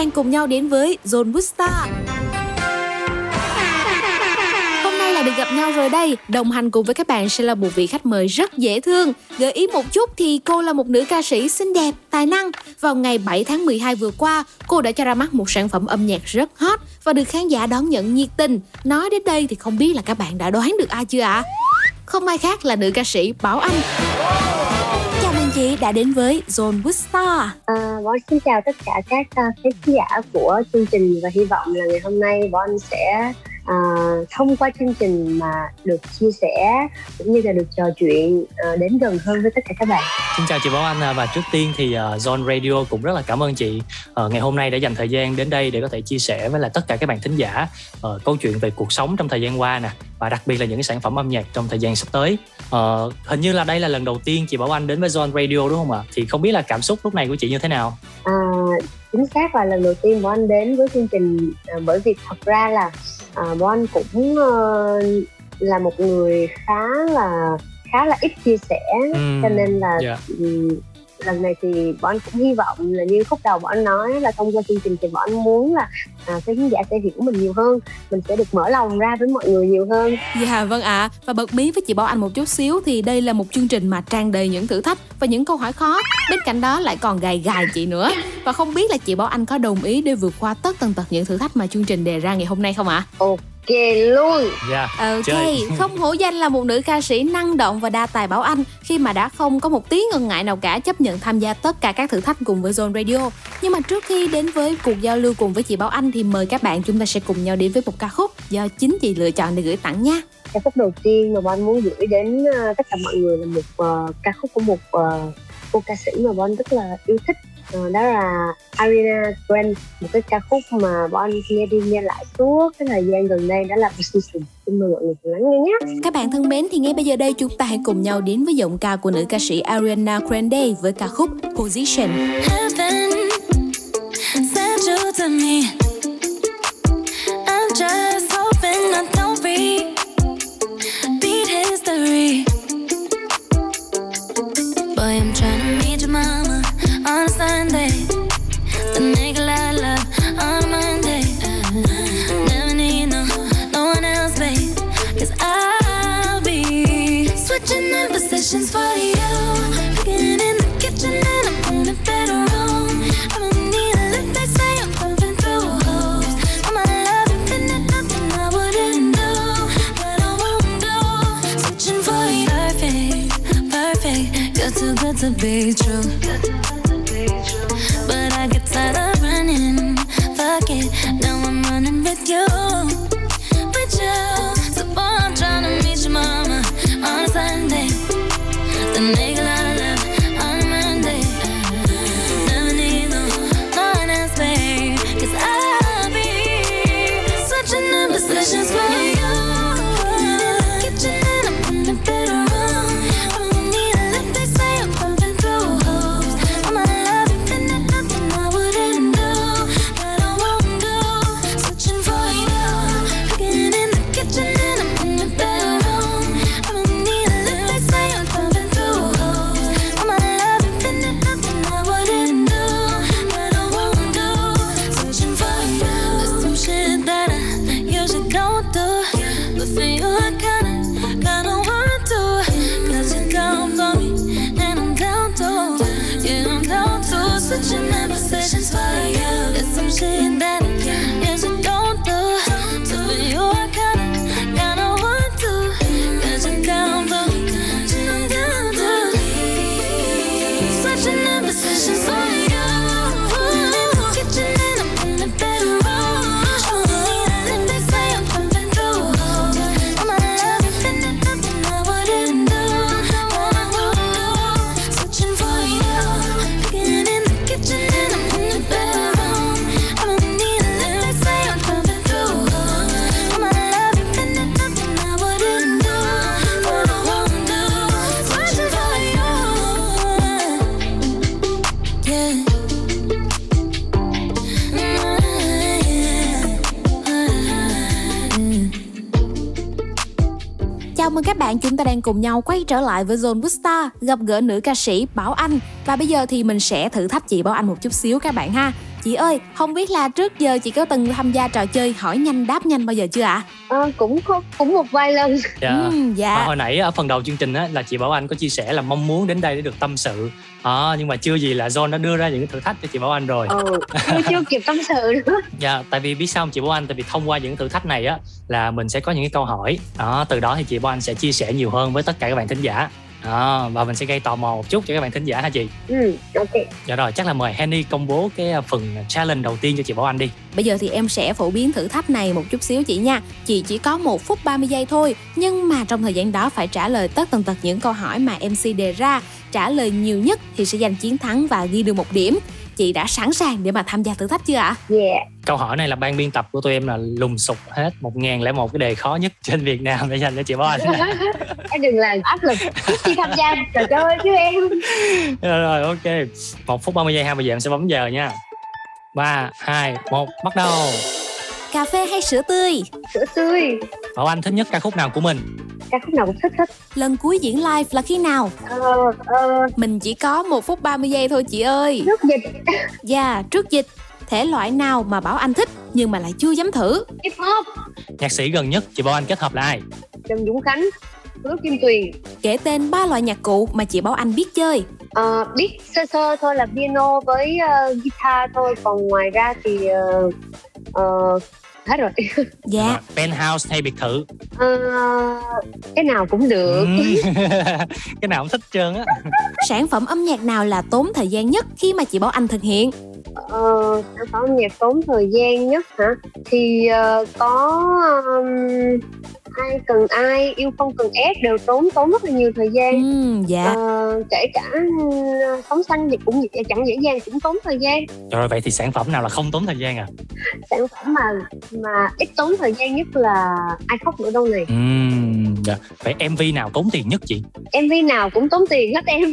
đang cùng nhau đến với Zone Busta Hôm nay là được gặp nhau rồi đây, đồng hành cùng với các bạn sẽ là một vị khách mời rất dễ thương. Gợi ý một chút thì cô là một nữ ca sĩ xinh đẹp, tài năng. Vào ngày 7 tháng 12 vừa qua, cô đã cho ra mắt một sản phẩm âm nhạc rất hot và được khán giả đón nhận nhiệt tình. Nói đến đây thì không biết là các bạn đã đoán được ai chưa ạ? À? Không ai khác là nữ ca sĩ Bảo Anh chị đã đến với Zone Booster. À, Bon xin chào tất cả các uh, khán giả của chương trình và hy vọng là ngày hôm nay Bon sẽ à, thông qua chương trình mà được chia sẻ cũng như là được trò chuyện à, đến gần hơn với tất cả các bạn. Xin chào chị Bảo Anh à, và trước tiên thì uh, Zone Radio cũng rất là cảm ơn chị uh, ngày hôm nay đã dành thời gian đến đây để có thể chia sẻ với lại tất cả các bạn thính giả uh, câu chuyện về cuộc sống trong thời gian qua nè và đặc biệt là những sản phẩm âm nhạc trong thời gian sắp tới. Uh, hình như là đây là lần đầu tiên chị Bảo Anh đến với Zone Radio đúng không ạ? Thì không biết là cảm xúc lúc này của chị như thế nào? À, chính xác là lần đầu tiên Bảo Anh đến với chương trình uh, bởi vì thật ra là à, bố anh cũng uh, là một người khá là khá là ít chia sẻ ừ. cho nên là yeah. Lần này thì bọn anh cũng hy vọng là như khúc đầu bọn anh nói là thông qua chương trình thì bọn anh muốn là à, cái khán giả sẽ hiểu mình nhiều hơn mình sẽ được mở lòng ra với mọi người nhiều hơn dạ vâng ạ à. và bật mí với chị bảo anh một chút xíu thì đây là một chương trình mà tràn đầy những thử thách và những câu hỏi khó bên cạnh đó lại còn gài gài chị nữa và không biết là chị bảo anh có đồng ý để vượt qua tất tần tật những thử thách mà chương trình đề ra ngày hôm nay không ạ à? ok luôn. Yeah, dạ, ok chơi. không hổ danh là một nữ ca sĩ năng động và đa tài bảo anh khi mà đã không có một tí ngần ngại nào cả chấp nhận tham gia tất cả các thử thách cùng với Zone Radio. Nhưng mà trước khi đến với cuộc giao lưu cùng với chị Bảo Anh thì mời các bạn chúng ta sẽ cùng nhau đến với một ca khúc do chính chị lựa chọn để gửi tặng nha. Ca khúc đầu tiên mà Bon muốn gửi đến ờ, tất cả mọi người là một uh, ca khúc của một uh, cô ca sĩ mà Bon rất là yêu thích đó là Ariana Grande một cái ca khúc mà bọn anh nghe đi nghe lại suốt cái thời gian gần đây đó là Position xin mời mọi người cùng lắng nghe nhé. Các bạn thân mến thì ngay bây giờ đây chúng ta hãy cùng nhau đến với giọng ca của nữ ca sĩ Ariana Grande với ca khúc Position. Heaven sent you to me. I'm just hoping I don't repeat on Sunday. I love on Monday. Never need no, no one else, babe. Cause I'll be switching in positions for you. Cooking in the kitchen and I'm. I don't need a lift, they say I'm through my love nothing I wouldn't do. But I won't do. Switching for you. Perfect, perfect. You're too good to be true. Bạn, đang cùng nhau quay trở lại với Zone Booster, gặp gỡ nữ ca sĩ Bảo Anh. Và bây giờ thì mình sẽ thử thách chị Bảo Anh một chút xíu các bạn ha. Chị ơi, không biết là trước giờ chị có từng tham gia trò chơi hỏi nhanh đáp nhanh bao giờ chưa ạ? À? À, cũng cũng một vài lần. Dạ. Ừ, dạ. Và hồi nãy ở phần đầu chương trình á là chị Bảo Anh có chia sẻ là mong muốn đến đây để được tâm sự. À, nhưng mà chưa gì là John đã đưa ra những thử thách cho chị Bảo Anh rồi. Ừ, chưa kịp tâm sự nữa. Dạ, tại vì biết sao không chị Bảo Anh? Tại vì thông qua những thử thách này á là mình sẽ có những cái câu hỏi. Đó, từ đó thì chị Bảo Anh sẽ chia sẻ nhiều hơn với tất cả các bạn thính giả à, và mình sẽ gây tò mò một chút cho các bạn thính giả hả chị? Ừ ok. Dạ rồi chắc là mời Henny công bố cái à, phần challenge đầu tiên cho chị Bảo Anh đi. Bây giờ thì em sẽ phổ biến thử thách này một chút xíu chị nha. Chị chỉ có một phút 30 giây thôi nhưng mà trong thời gian đó phải trả lời tất tần tật những câu hỏi mà MC đề ra. Trả lời nhiều nhất thì sẽ giành chiến thắng và ghi được một điểm chị đã sẵn sàng để mà tham gia thử thách chưa ạ? Yeah. Câu hỏi này là ban biên tập của tụi em là lùng sục hết một ngàn lẻ một cái đề khó nhất trên Việt Nam để dành cho chị Bó Anh. em đừng làm áp lực khi tham gia trò chơi chứ em. rồi, rồi ok. Một phút 30 giây ha, bây giờ em sẽ bấm giờ nha. 3, 2, 1, bắt đầu. Cà phê hay sữa tươi? Sữa tươi. Bảo Anh thích nhất ca khúc nào của mình? ca khúc nào cũng thích hết. Lần cuối diễn live là khi nào? Ờ ờ. Mình chỉ có một phút 30 giây thôi chị ơi. Trước dịch. Dạ yeah, trước dịch. Thể loại nào mà bảo anh thích nhưng mà lại chưa dám thử? Hip hop nhạc sĩ gần nhất chị bảo anh kết hợp là ai? Trần dũng khánh hứa kim tuyền. Kể tên ba loại nhạc cụ mà chị bảo anh biết chơi. Uh, biết sơ sơ thôi là piano với uh, guitar thôi. Còn ngoài ra thì uh, uh, hết rồi. Dạ. À, penthouse hay biệt thự. À, cái nào cũng được. Ừ. cái nào cũng thích trơn á. Sản phẩm âm nhạc nào là tốn thời gian nhất khi mà chị bảo anh thực hiện ờ, sản phẩm âm nhạc tốn thời gian nhất hả? Thì uh, có um, ai cần ai yêu không cần ép đều tốn tốn rất là nhiều thời gian. Ừ, dạ. Uh, kể cả uh, phóng xanh thì cũng chẳng dễ dàng cũng tốn thời gian. Rồi vậy thì sản phẩm nào là không tốn thời gian à? Sản phẩm mà mà ít tốn thời gian nhất là ai khóc nữa đâu này. Ừ, dạ. vậy mv nào tốn tiền nhất chị? Mv nào cũng tốn tiền hết em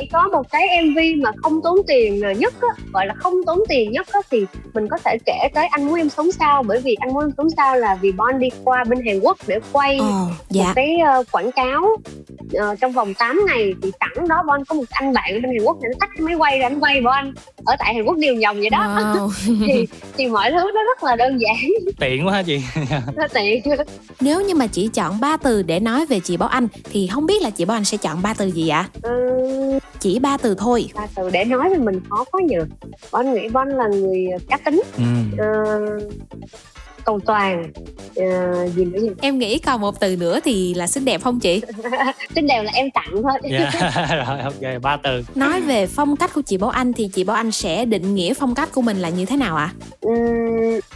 chỉ có một cái mv mà không tốn tiền nhất á, gọi là không tốn tiền nhất á, thì mình có thể kể tới anh muốn em sống sao bởi vì anh muốn em sống sao là vì Bon đi qua bên Hàn Quốc để quay ờ, dạ. một cái uh, quảng cáo uh, trong vòng 8 ngày thì sẵn đó Bon có một anh bạn bên Hàn Quốc nó tắt cái máy quay ra anh quay Bon ở tại Hàn Quốc điều vòng vậy đó wow. thì thì mọi thứ nó rất là đơn giản tiện quá hả chị nó tiện nếu như mà chỉ chọn ba từ để nói về chị Bảo Anh thì không biết là chị Bảo Anh sẽ chọn ba từ gì ạ? Ừ, chỉ ba từ thôi. Ba từ để nói về mình khó quá nhờ. Bon nghĩ Bon là người cá tính. Ừ. uh, cầu toàn. Uh, gì nữa gì em nghĩ còn một từ nữa thì là xinh đẹp không chị? Xinh đẹp là em tặng thôi. Yeah. Dạ, rồi ok ba từ. Nói về phong cách của chị Bảo Anh thì chị Bảo Anh sẽ định nghĩa phong cách của mình là như thế nào ạ? À?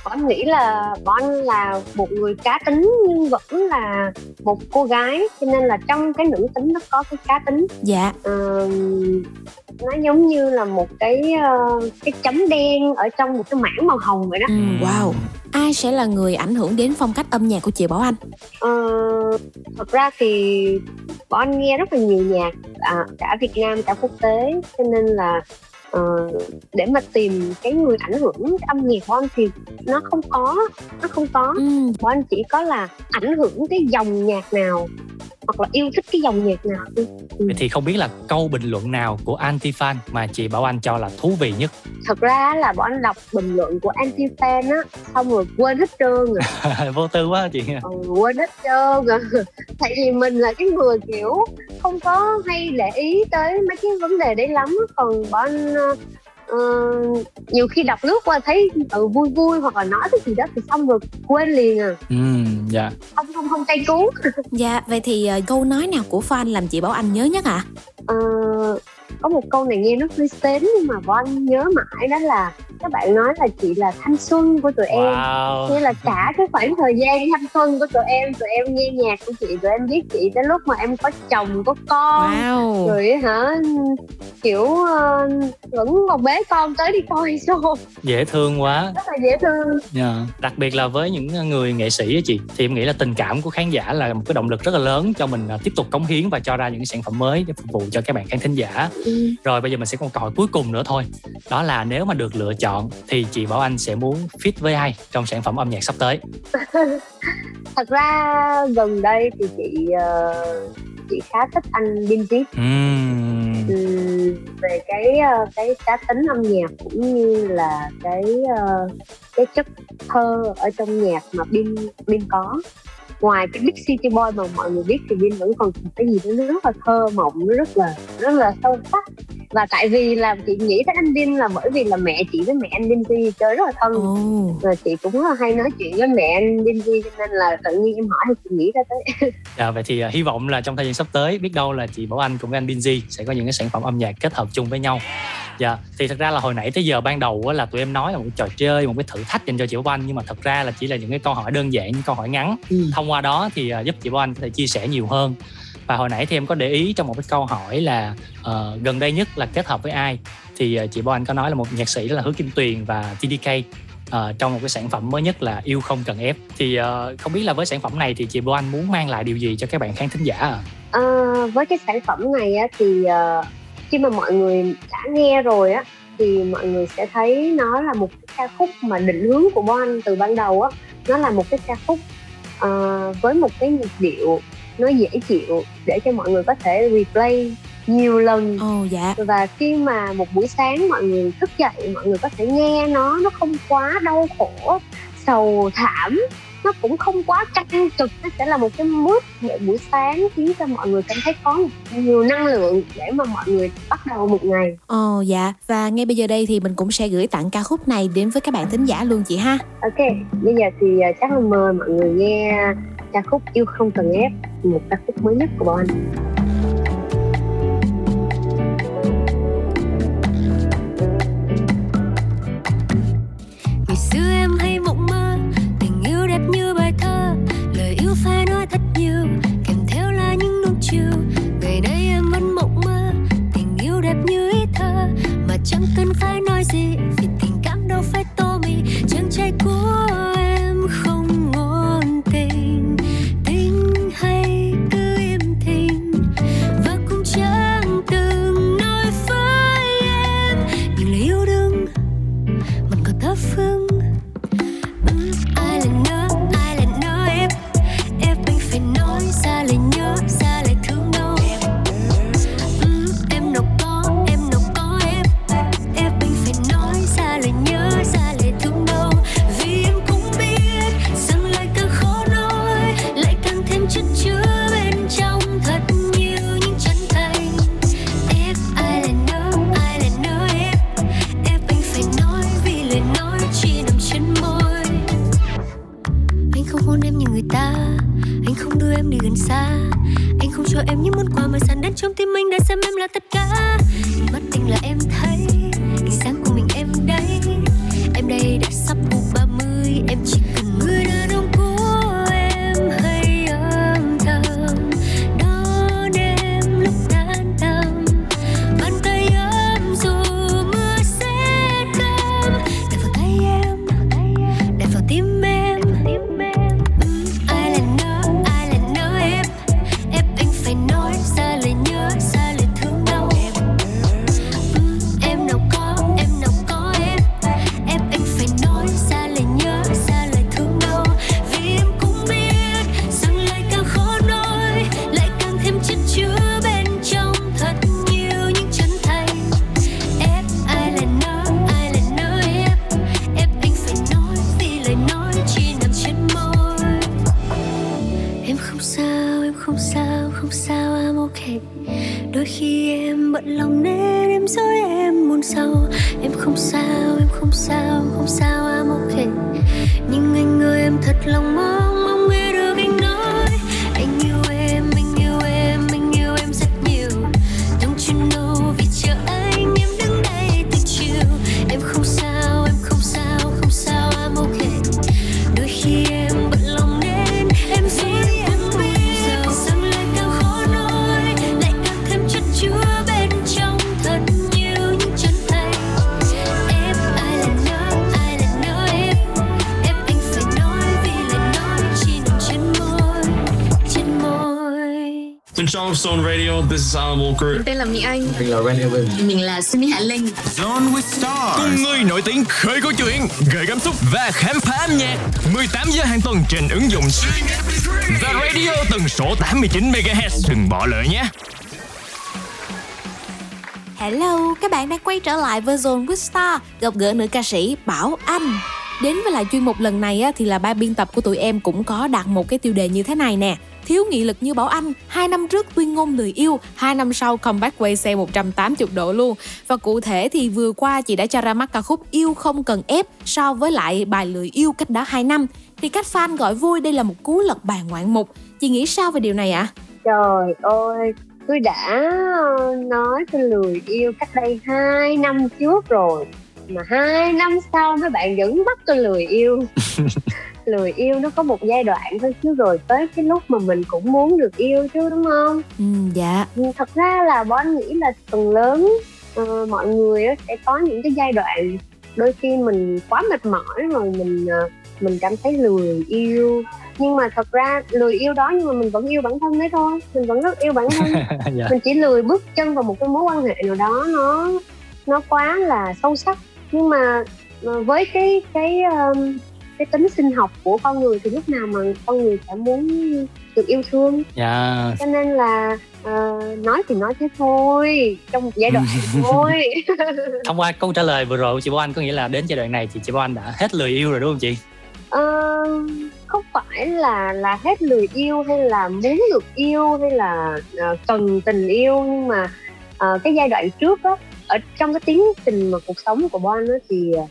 anh nghĩ là Bảo Anh là một người cá tính nhưng vẫn là một cô gái cho nên là trong cái nữ tính nó có cái cá tính. Dạ. Uh, nó giống như là một cái uh, cái chấm đen ở trong một cái mảng màu hồng vậy đó. Ừ, wow. Ai sẽ là người ảnh hưởng đến phong cách âm nhạc của chị Bảo Anh? Ờ, thật ra thì Bảo Anh nghe rất là nhiều nhạc à, cả Việt Nam cả quốc tế cho nên là uh, để mà tìm cái người ảnh hưởng âm nhạc của anh thì nó không có nó không có ừ. của anh chỉ có là ảnh hưởng cái dòng nhạc nào hoặc là yêu thích cái dòng nhạc nào ừ. Vậy thì không biết là câu bình luận nào của anti fan mà chị Bảo Anh cho là thú vị nhất? Thật ra là bọn anh đọc bình luận của anti fan á xong rồi quên hết trơn rồi. Vô tư quá chị. Ừ, quên hết trơn rồi. Tại vì mình là cái người kiểu không có hay để ý tới mấy cái vấn đề đấy lắm còn bọn anh uh, nhiều khi đọc lướt qua thấy ừ, vui vui hoặc là nói cái gì đó thì xong rồi quên liền à. Ừ dạ. Không không không cay cú. Dạ vậy thì uh, câu nói nào của fan làm chị bảo anh nhớ nhất ạ? À? uh, có một câu này nghe nó hơi sến nhưng mà bọn anh nhớ mãi đó là các bạn nói là chị là thanh xuân của tụi wow. em như là cả cái khoảng thời gian thanh xuân của tụi em tụi em nghe nhạc của chị tụi em biết chị tới lúc mà em có chồng có con wow. rồi hả kiểu uh, vẫn còn bế con tới đi coi show dễ thương quá rất là dễ thương yeah. Dạ. đặc biệt là với những người nghệ sĩ á chị thì em nghĩ là tình cảm của khán giả là một cái động lực rất là lớn cho mình à, tiếp tục cống hiến và cho ra những sản phẩm mới để phục vụ cho các bạn khán thính giả ừ. rồi bây giờ mình sẽ câu hỏi cuối cùng nữa thôi đó là nếu mà được lựa chọn chọn thì chị Bảo Anh sẽ muốn fit với ai trong sản phẩm âm nhạc sắp tới? thật ra gần đây thì chị uh, chị khá thích anh Binzy uhm. về cái uh, cái cá tính âm nhạc cũng như là cái uh, cái chất thơ ở trong nhạc mà Bin Bin có ngoài cái Big City Boy mà mọi người biết thì Vin vẫn còn cái gì đó nó rất là thơ mộng nó rất là rất là sâu sắc và tại vì là chị nghĩ tới anh Vin là bởi vì là mẹ chị với mẹ anh Vin Di chơi rất là thân. Oh. và chị cũng rất là hay nói chuyện với mẹ anh Vin Di cho nên là tự nhiên em hỏi thì chị nghĩ ra tới. Dạ vậy thì uh, hy vọng là trong thời gian sắp tới biết đâu là chị Bảo Anh cùng với anh Vin Di sẽ có những cái sản phẩm âm nhạc kết hợp chung với nhau. Dạ thì thật ra là hồi nãy tới giờ ban đầu là tụi em nói là một cái trò chơi một cái thử thách dành cho chị Bảo Anh nhưng mà thật ra là chỉ là những cái câu hỏi đơn giản những câu hỏi ngắn. Ừ. thông qua đó thì uh, giúp chị Bảo Anh có thể chia sẻ nhiều hơn và hồi nãy thì em có để ý trong một cái câu hỏi là uh, gần đây nhất là kết hợp với ai? Thì uh, chị Bo Anh có nói là một nhạc sĩ đó là Hứa Kim Tuyền và TDK uh, ờ, trong một cái sản phẩm mới nhất là yêu không cần ép. Thì uh, không biết là với sản phẩm này thì chị Bo Anh muốn mang lại điều gì cho các bạn khán thính giả à? À, với cái sản phẩm này á, thì uh, khi mà mọi người đã nghe rồi á thì mọi người sẽ thấy nó là một cái ca khúc mà định hướng của Bo Anh từ ban đầu á. Nó là một cái ca khúc uh, với một cái nhịp điệu nó dễ chịu để cho mọi người có thể replay nhiều lần oh, dạ. và khi mà một buổi sáng mọi người thức dậy mọi người có thể nghe nó nó không quá đau khổ sầu thảm nó cũng không quá căng trực nó sẽ là một cái mood để buổi sáng khiến cho mọi người cảm thấy có nhiều năng lượng để mà mọi người bắt đầu một ngày. Ồ oh, dạ. Và ngay bây giờ đây thì mình cũng sẽ gửi tặng ca khúc này đến với các bạn thính giả luôn chị ha. Ok bây giờ thì à, chắc là mời mọi người nghe ca khúc yêu không cần ép một ca khúc mới nhất của bọn anh chiều ngày nay em vẫn mộng mơ, tình yêu đẹp như ý thơ. Mà chẳng cần phải nói gì, vì tình cảm đâu phải tô mì. Chàng trai cũ người ta. Anh không đưa em đi gần xa. Anh không cho em những món quà mà sẵn đến trong tim anh đã xem em là tất cả. This is Alan Walker. Mình tên là Mỹ Anh. Mình là Randy Evans. Mình là Sunny Hạ Linh. Zone with Stars. Cùng người nổi tiếng khơi câu chuyện, gợi cảm xúc và khám phá âm nhạc. 18 giờ hàng tuần trên ứng dụng The Radio tần số 89 MHz. Đừng bỏ lỡ nhé. Hello, các bạn đang quay trở lại với Zone with Star, gặp gỡ nữ ca sĩ Bảo Anh. Đến với lại chuyên mục lần này á, thì là ba biên tập của tụi em cũng có đặt một cái tiêu đề như thế này nè. Thiếu nghị lực như Bảo Anh, hai năm trước tuyên ngôn lời yêu, hai năm sau comeback quay xe 180 độ luôn. Và cụ thể thì vừa qua chị đã cho ra mắt ca khúc Yêu không cần ép so với lại bài lời yêu cách đó 2 năm. Thì cách fan gọi vui đây là một cú lật bàn ngoạn mục. Chị nghĩ sao về điều này ạ? À? Trời ơi, tôi đã nói tôi lười yêu cách đây 2 năm trước rồi mà hai năm sau mấy bạn vẫn bắt tôi lười yêu lười yêu nó có một giai đoạn thôi chứ rồi tới cái lúc mà mình cũng muốn được yêu chứ đúng không? Ừ dạ. Thật ra là bon nghĩ là phần lớn uh, mọi người sẽ có những cái giai đoạn đôi khi mình quá mệt mỏi rồi mình uh, mình cảm thấy lười yêu. Nhưng mà thật ra lười yêu đó nhưng mà mình vẫn yêu bản thân đấy thôi mình vẫn rất yêu bản thân. Dạ. mình chỉ lười bước chân vào một cái mối quan hệ nào đó nó nó quá là sâu sắc. Nhưng mà ờ, với cái cái um, cái tính sinh học của con người thì lúc nào mà con người sẽ muốn được yêu thương yeah. Dạ. cho nên là uh, nói thì nói thế thôi trong một giai đoạn thôi thông qua câu trả lời vừa rồi của chị Bo Anh có nghĩa là đến giai đoạn này thì chị Bo Anh đã hết lời yêu rồi đúng không chị? Uh, không phải là là hết lời yêu hay là muốn được yêu hay là uh, cần tình yêu nhưng mà uh, cái giai đoạn trước á ở trong cái tiến trình mà cuộc sống của Bon á thì à,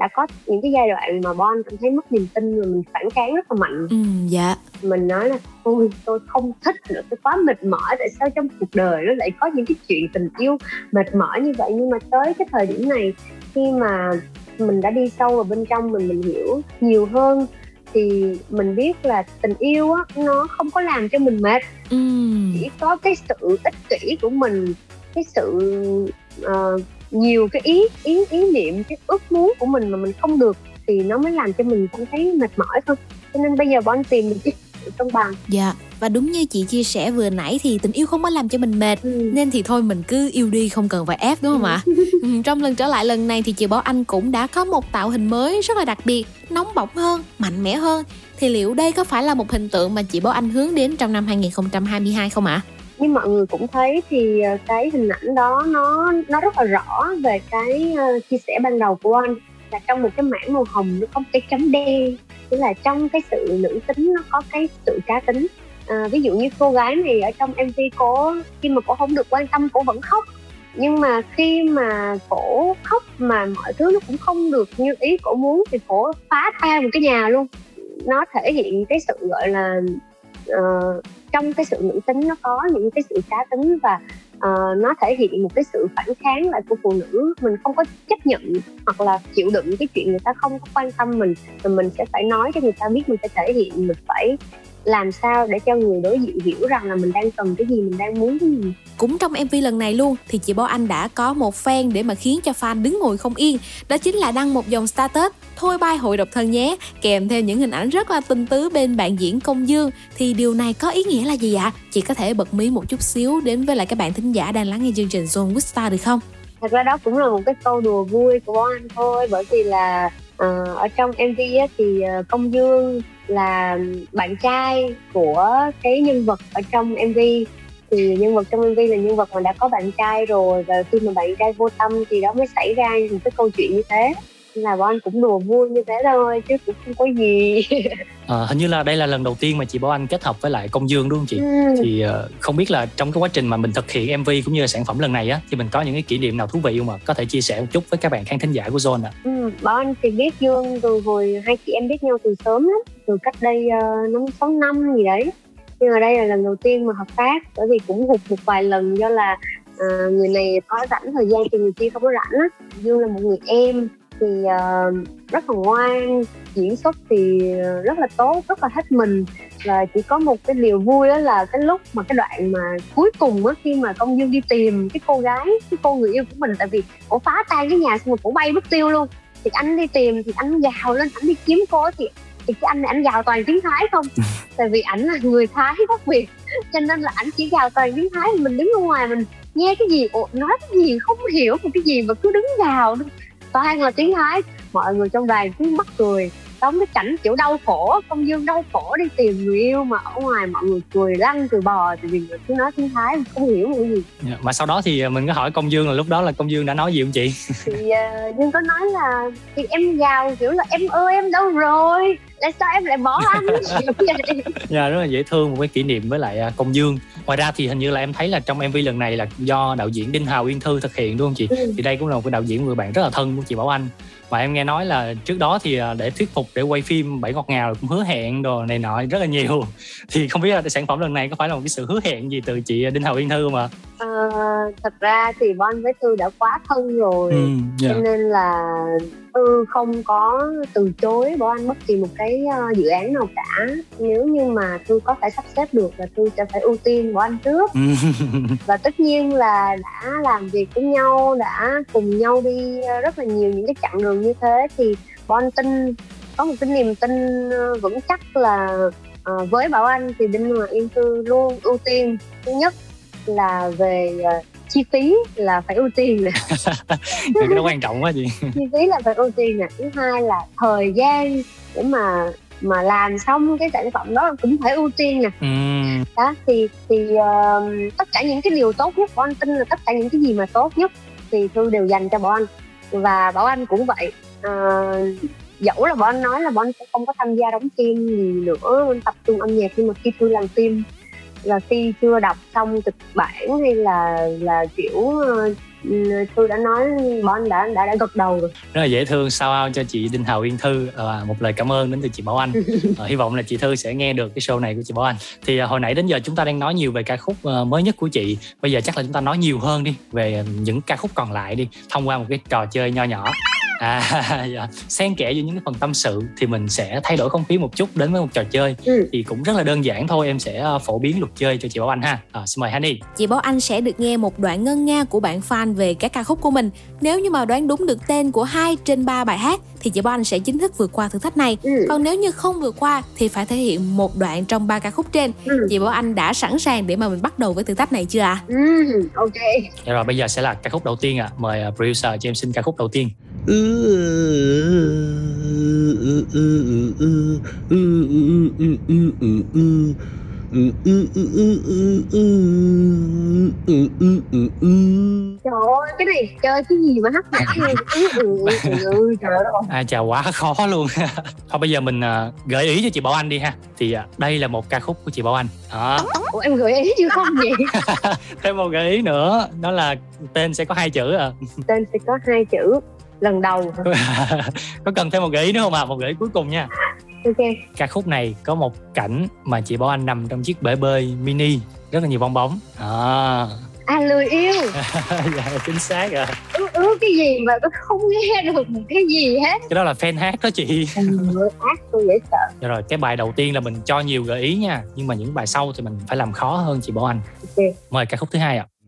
đã có những cái giai đoạn mà Bon cảm thấy mất niềm tin và mình phản kháng rất là mạnh. Ừ, dạ. Mình nói là ôi tôi không thích nữa tôi quá mệt mỏi tại sao trong cuộc đời nó lại có những cái chuyện tình yêu mệt mỏi như vậy? Nhưng mà tới cái thời điểm này khi mà mình đã đi sâu vào bên trong mình mình hiểu nhiều hơn thì mình biết là tình yêu á nó không có làm cho mình mệt. Ừ. chỉ có cái sự ích kỷ của mình cái sự uh, nhiều cái ý ý ý niệm cái ước muốn của mình mà mình không được thì nó mới làm cho mình cảm thấy mệt mỏi thôi cho nên bây giờ bọn tìm được cái cân bằng dạ và đúng như chị chia sẻ vừa nãy thì tình yêu không có làm cho mình mệt ừ. nên thì thôi mình cứ yêu đi không cần phải ép đúng không ạ ừ, trong lần trở lại lần này thì chị Bảo Anh cũng đã có một tạo hình mới rất là đặc biệt nóng bỏng hơn mạnh mẽ hơn thì liệu đây có phải là một hình tượng mà chị Bảo Anh hướng đến trong năm 2022 không ạ? À? Như mọi người cũng thấy thì ờ, cái hình ảnh đó nó nó rất là rõ về cái ờ, chia sẻ ban đầu của anh. Là trong một cái mảng màu hồng nó có cái chấm đen tức là trong cái sự nữ tính nó có cái sự cá tính. À, ví dụ như cô gái này ở trong mv cô khi mà cô không được quan tâm cô vẫn khóc. Nhưng mà khi mà cổ khóc mà mọi thứ nó cũng không được như ý cổ muốn thì cổ phá tan một cái nhà luôn. Nó thể hiện cái sự gọi là uh, trong cái sự nữ tính nó có những cái sự cá tính và uh, nó thể hiện một cái sự phản kháng lại của phụ nữ. Mình không có chấp nhận hoặc là chịu đựng cái chuyện người ta không có quan tâm mình thì mình sẽ phải nói cho người ta biết mình phải thể hiện mình phải làm sao để cho người đối diện hiểu rằng là mình đang cần cái gì mình đang muốn cái gì. Cũng trong mv lần này luôn thì chị Bảo Anh đã có một fan để mà khiến cho fan đứng ngồi không yên. Đó chính là đăng một dòng status thôi bay hội độc thân nhé kèm theo những hình ảnh rất là tinh tứ bên bạn diễn công dương. Thì điều này có ý nghĩa là gì ạ? Chị có thể bật mí một chút xíu đến với lại các bạn thính giả đang lắng nghe chương trình Zone with Star được không? Thật ra đó cũng là một cái câu đùa vui của Bảo Anh thôi bởi vì là uh, ở trong mv á, thì uh, công dương là bạn trai của cái nhân vật ở trong mv thì nhân vật trong mv là nhân vật mà đã có bạn trai rồi, và khi mà bạn trai vô tâm thì đó mới xảy ra một cái câu chuyện như thế là bọn anh cũng đùa vui như thế thôi chứ cũng không có gì à, hình như là đây là lần đầu tiên mà chị Bảo Anh kết hợp với lại Công Dương đúng không chị? Ừ. Thì uh, không biết là trong cái quá trình mà mình thực hiện MV cũng như là sản phẩm lần này á thì mình có những cái kỷ niệm nào thú vị không ạ? Có thể chia sẻ một chút với các bạn khán thính giả của Zone ạ? À? Ừ, Bảo Anh thì biết Dương từ hồi hai chị em biết nhau từ sớm lắm, từ cách đây uh, năm sáu năm gì đấy. Nhưng mà đây là lần đầu tiên mà hợp tác bởi vì cũng hụt một vài lần do là uh, người này có rảnh thời gian thì người kia không có rảnh á. Dương là một người em thì uh, rất là ngoan diễn xuất thì rất là tốt rất là hết mình. Và chỉ có một cái điều vui đó là cái lúc mà cái đoạn mà cuối cùng á khi mà công dương đi tìm cái cô gái cái cô người yêu của mình tại vì cổ phá tan cái nhà xong rồi cổ bay mất tiêu luôn. Thì anh đi tìm thì anh gào lên anh đi kiếm cô thì thì thì cái anh này anh gào toàn tiếng thái không? Tại vì ảnh là người thái gốc việt cho nên là ảnh chỉ gào toàn tiếng thái mình đứng ở ngoài mình nghe cái gì ủa, nói cái gì không hiểu một cái gì mà cứ đứng gào toàn là tiếng thái. Mọi người trong đoàn cứ mắc cười đóng cái cảnh kiểu đau khổ công dương đau khổ đi tìm người yêu mà ở ngoài mọi người cười lăn cười bò thì vì người cứ nói tiếng thái không hiểu cái gì. Dạ, mà sau đó thì mình có hỏi công dương là lúc đó là công dương đã nói gì không chị? Thì uh, dương có nói là thì em gào kiểu là em ơi em đâu rồi tại sao em lại bỏ anh? Dạ rất là dễ thương một cái kỷ niệm với lại à, công dương. Ngoài ra thì hình như là em thấy là trong mv lần này là do đạo diễn đinh hào uyên thư thực hiện đúng không chị? Ừ. thì đây cũng là một cái đạo diễn người bạn rất là thân của chị bảo anh và em nghe nói là trước đó thì à, để thuyết phục để quay phim bảy ngọt ngào cũng hứa hẹn đồ này nọ rất là nhiều. Thì không biết là sản phẩm lần này có phải là một cái sự hứa hẹn gì từ chị đinh hào uyên thư không ạ? Ờ, thật ra thì Bon với Thư đã quá thân rồi. Ừ, dạ. cho nên là Thư không có từ chối bỏ anh bất kỳ một cái ờ, dự án nào cả. Nếu như mà Thư có thể sắp xếp được là Thư sẽ phải ưu tiên bỏ anh trước. Ừ. và tất nhiên là đã làm việc với nhau đã cùng nhau đi ờ, rất là nhiều những cái chặng đường như thế thì Bon tin có một cái niềm tin ờ, vững chắc là ờ, với Bảo Anh thì Đinh Hoàng Yên Thư luôn ưu tiên. Thứ nhất là về chi phí là phải ưu tiên nè. Cái đó quan trọng quá chị. Chi phí là phải ưu tiên nè. Thứ hai là thời gian để mà mà làm xong cái sản phẩm đó cũng phải ưu tiên nè. Ừ. đó thì thì ờ, tất cả những cái điều tốt nhất của anh tin là tất cả những cái gì mà tốt nhất thì thư đều dành cho bọn anh. Và bảo anh cũng vậy. Ờ, dẫu là bọn anh nói là bọn anh sẽ không có tham gia đóng phim gì nữa tập trung âm nhạc nhưng mà khi thư làm phim là khi chưa đọc xong kịch bản hay là là kiểu ờ, ừ, thư đã nói bọn anh đã đã đã gật đầu rồi. Rất là dễ thương sao out cho chị Đinh Hào Uyên Thư. À, một lời cảm ơn đến từ chị Bảo Anh. À, hy vọng là chị Thư sẽ nghe được cái show này của chị Bảo Anh. Thì à, hồi nãy đến giờ chúng ta đang nói nhiều về ca khúc à, mới nhất của chị. Bây giờ chắc là chúng ta nói nhiều hơn đi về những ca khúc còn lại đi thông qua một cái trò chơi nho nhỏ à dạ. xen kẽ giữa những cái phần tâm sự thì mình sẽ thay đổi không khí một chút đến với một trò chơi Ừ. thì cũng rất là đơn giản thôi em sẽ à, phổ biến luật chơi cho chị Bảo Anh ha à, xin mời Hani Chị Bảo Anh sẽ được nghe một đoạn ngân nga của bạn fan về các ca khúc của mình. Nếu như mà đoán đúng được tên của hai trên ba bài hát thì chị Bảo Anh sẽ chính thức vượt qua thử thách này. ừ. Còn nếu như không vượt qua thì phải thể hiện một đoạn trong ba ca khúc trên. Ừ. Chị Bảo Anh đã sẵn sàng để mà mình bắt đầu với thử thách này chưa ạ? Ừ, ok Dạ rồi bây giờ sẽ là ca khúc đầu tiên ạ mời à, producer cho em xin ca khúc đầu tiên trời ơi cái này chơi cái gì mà ừ, ừ, ừ, trời ơi. À chà quá khó luôn. Thôi bây giờ mình à, gợi ý cho chị Bảo Anh đi ha. Thì à, đây là một ca khúc của chị Bảo Anh. Đó. Ủa, em gợi ý chứ không vậy? Thêm một gợi ý nữa. Đó là tên sẽ có hai chữ à. tên sẽ có hai chữ lần đầu Có cần thêm một gợi ý nữa không ạ? À? Một gợi ý cuối cùng nha. Ok. Ca khúc này có một cảnh mà chị Bảo Anh nằm trong chiếc bể bơi mini Rất là nhiều bong bóng. À. à lười yêu. Dạ, Chính xác rồi ứ ứ cái gì mà tôi không nghe được một cái gì hết. Cái đó là fan hát đó chị. Ác tôi dễ sợ. Dạ rồi cái bài đầu tiên là mình cho nhiều gợi ý nha Nhưng mà những bài sau thì mình phải làm khó hơn chị Bảo Anh. Ok. Mời ca khúc thứ hai ạ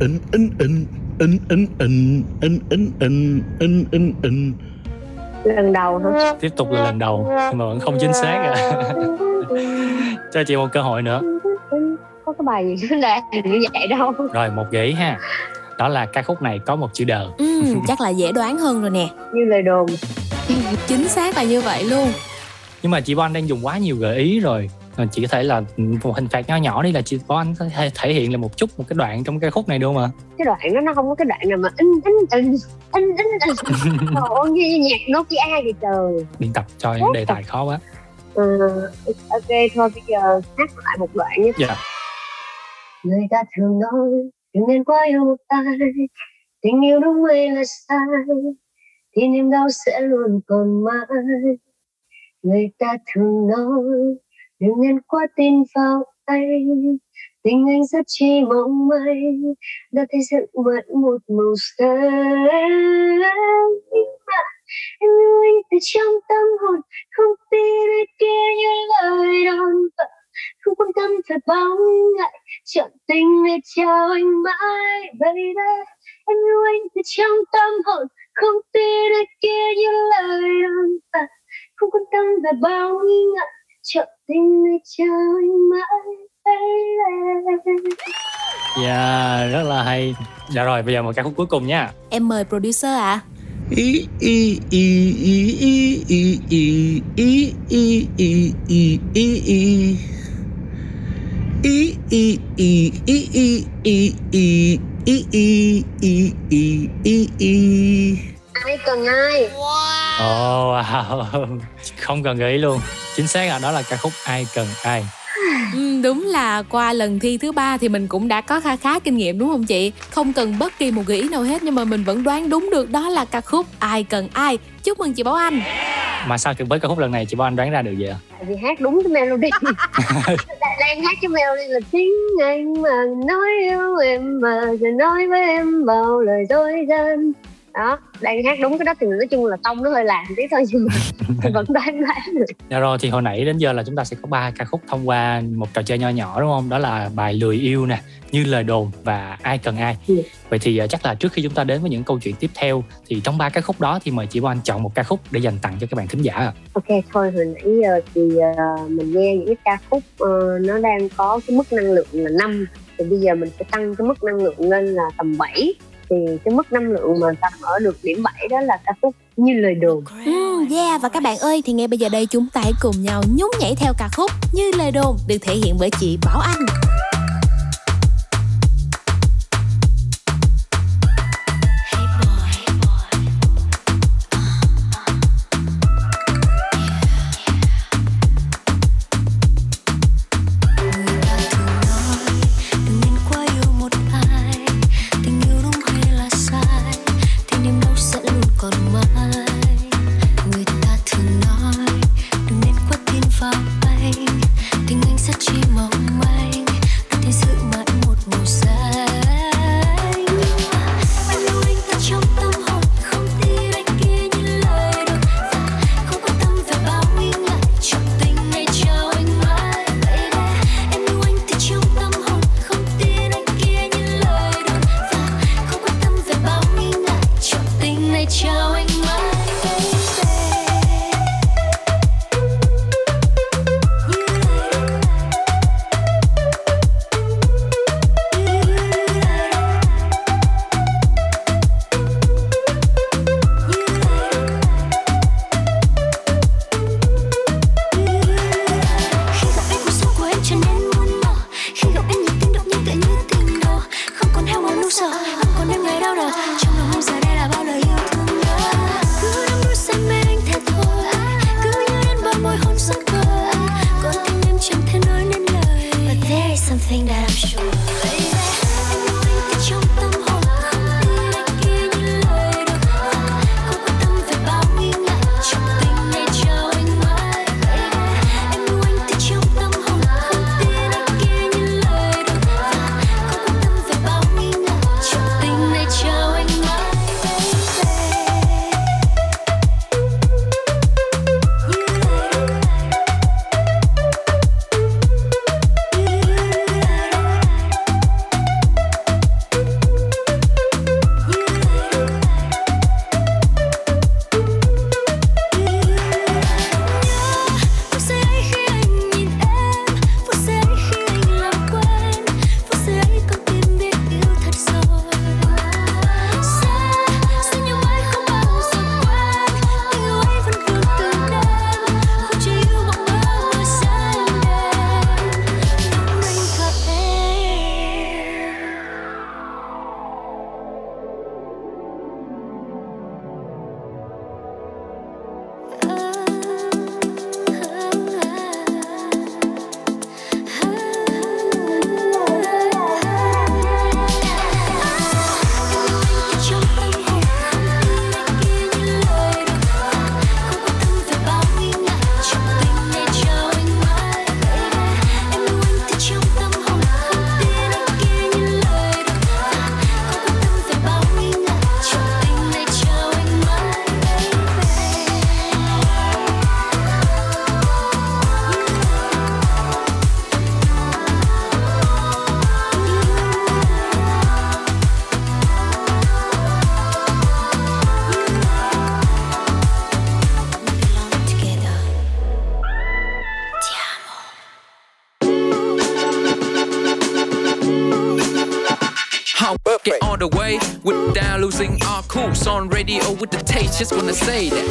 in in in in in in in in in in in in lần đầu hả Tiếp tục là lần đầu nhưng mà vẫn không chính xác à. Cho chị một cơ hội nữa. có cái bài gì đạt như vậy đâu Rồi một gợi ý ha. Đó là ca khúc này có một chữ đờ. Ừ, chắc là dễ đoán hơn rồi nè. như lời đồn Chính xác là như vậy luôn. Nhưng mà chị Bon đang dùng quá nhiều gợi ý rồi. Ờ, Chị có thể là một hình phạt nhỏ nhỏ đi là chị Bon có thể thể hiện là một chút một cái đoạn trong ca khúc này không ạ? cái đoạn đó nó không có cái đoạn nào mà in in in in in in ơi như nhạc Nokia vậy trời Biên tập cho những đề tài khó quá. Ờ, ok thôi bây giờ hát lại một đoạn nhé Dạ. người ta thường nói đừng nên quá yêu một ai tình yêu đúng hay là sai thì niềm đau sẽ luôn còn mãi người ta thường nói đừng nên quá tin vào anh tình anh rất chi mong manh đã thấy dựng mất một màu xanh. Em yêu anh từ trong tâm hồn, không tin ai kia như lời đồn vợ không quan tâm phải bóng ngại, chọn tình để chào anh mãi, baby. Em yêu anh từ trong tâm hồn, không tin ai kia như lời đồn vợ không quan tâm về bóng ngại chọn tình chào anh mãi Dạ, rất là hay. Dạ rồi, bây giờ một ca khúc cuối cùng nha. Em mời producer ạ. À. Y y y y y y y y y y y y y Y y y y y y y y y y y y y Ai cần ai? Ồ, oh, wow. không cần gợi ý luôn. Chính xác là đó là ca khúc Ai cần ai. Ừ, đúng là qua lần thi thứ ba thì mình cũng đã có kha khá kinh nghiệm đúng không chị không cần bất kỳ một gợi ý nào hết nhưng mà mình vẫn đoán đúng được đó là ca khúc ai cần ai chúc mừng chị bảo anh mà sao với ca khúc lần này chị bảo anh đoán ra được vậy ạ tại vì hát đúng cái melody đang hát cái melody là tiếng anh mà nói yêu em mà rồi nói với em bao lời dối gian đó đang hát đúng cái đó thì nói chung là tông nó hơi làm tí thôi nhưng mà vẫn đoán đoán được. Dạ rồi thì hồi nãy đến giờ là chúng ta sẽ có ba ca khúc thông qua một trò chơi nho nhỏ đúng không? Đó là bài lười yêu nè như lời đồn và ai cần ai. Ừ. vậy thì uh, chắc là trước khi chúng ta đến với những câu chuyện tiếp theo thì trong ba ca khúc đó thì mời chị Boan chọn một ca khúc để dành tặng cho các bạn thính giả ạ. Ok thôi hồi nãy giờ thì uh, mình nghe những cái ca khúc uh, nó đang có cái mức năng lượng là năm thì bây giờ mình sẽ tăng cái mức năng lượng lên là tầm 7 thì cái mức năng lượng mà tầm ở được điểm 7 đó là ca khúc như lời đồn. Ừ, yeah và các bạn ơi thì ngay bây giờ đây chúng ta hãy cùng nhau nhún nhảy theo ca khúc như lời đồn được thể hiện bởi chị Bảo Anh. Just wanna say that.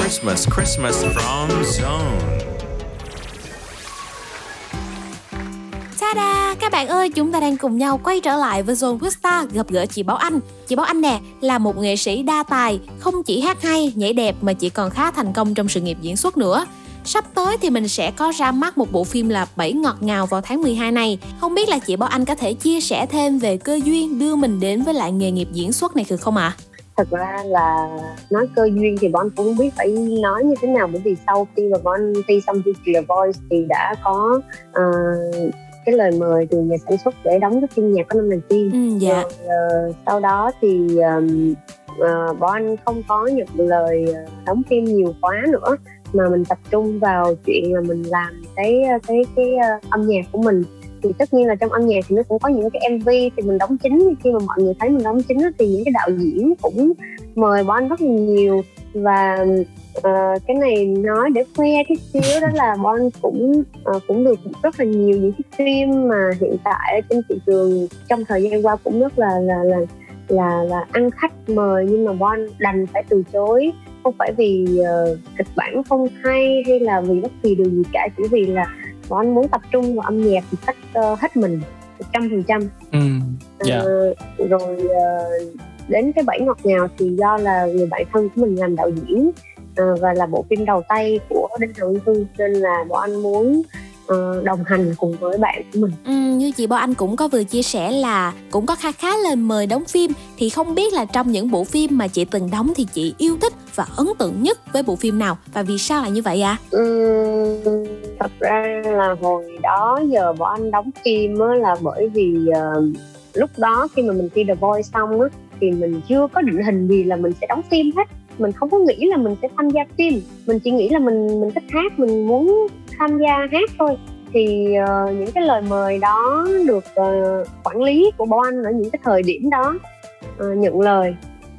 Christmas, Christmas from Zone. Ta-da! Các bạn ơi, chúng ta đang cùng nhau quay trở lại với Zone Vista gặp gỡ chị Bảo Anh. Chị Bảo Anh nè, là một nghệ sĩ đa tài, không chỉ hát hay, nhảy đẹp mà chị còn khá thành công trong sự nghiệp diễn xuất nữa. Sắp tới thì mình sẽ có ra mắt một bộ phim là Bảy ngọt ngào vào tháng 12 này. Không biết là chị Bảo Anh có thể chia sẻ thêm về cơ duyên đưa mình đến với lại nghề nghiệp diễn xuất này được không ạ? À? Thật ra là nói cơ duyên thì bọn cũng không biết phải nói như thế nào bởi vì sau khi mà bọn thi xong chương trình The Voice thì đã có uh, cái lời mời từ nhà sản xuất để đóng cái phim nhạc có năm đầu tiên ừ, dạ. rồi uh, sau đó thì um, uh, bọn anh không có nhận lời đóng phim nhiều quá nữa mà mình tập trung vào chuyện là mình làm cái cái cái uh, âm nhạc của mình thì tất nhiên là trong âm nhạc thì nó cũng có những cái mv thì mình đóng chính. Khi mà mọi người thấy mình đóng chính thì những cái đạo diễn cũng mời bọn anh rất là nhiều. Và uh, cái này nói để khoe cái xíu đó là bọn anh cũng uh, cũng được rất là nhiều những cái phim mà hiện tại ở trên thị trường trong thời gian qua cũng rất là là là là là ăn khách mời. Nhưng mà bọn anh đành phải từ chối. Không phải vì uh, kịch bản không hay hay là vì bất kỳ điều gì cả chỉ vì là bọn anh muốn tập trung vào âm nhạc một cách uh, hết mình một trăm phần trăm ừ, dạ. ờ, rồi uh, đến cái bảy ngọt ngào thì do là người bạn thân của mình làm đạo diễn uh, và là bộ phim đầu tay của đinh hậu hương nên là bọn anh muốn đồng hành cùng với bạn của mình ừ, như chị Bảo Anh cũng có vừa chia sẻ là cũng có khá khá lời mời đóng phim thì không biết là trong những bộ phim mà chị từng đóng thì chị yêu thích và ấn tượng nhất với bộ phim nào và vì sao lại như vậy ạ? À? Ừ, thật ra là hồi đó giờ bọn anh đóng phim á, là bởi vì uh, lúc đó khi mà mình thi The Voice xong á thì mình chưa có định hình gì là mình sẽ đóng phim hết mình không có nghĩ là mình sẽ tham gia phim. Mình chỉ nghĩ là mình mình thích hát mình muốn tham gia hát thôi. Thì uh, những cái lời mời đó được uh, quản lý của Bo Anh ở những cái thời điểm đó uh, nhận lời.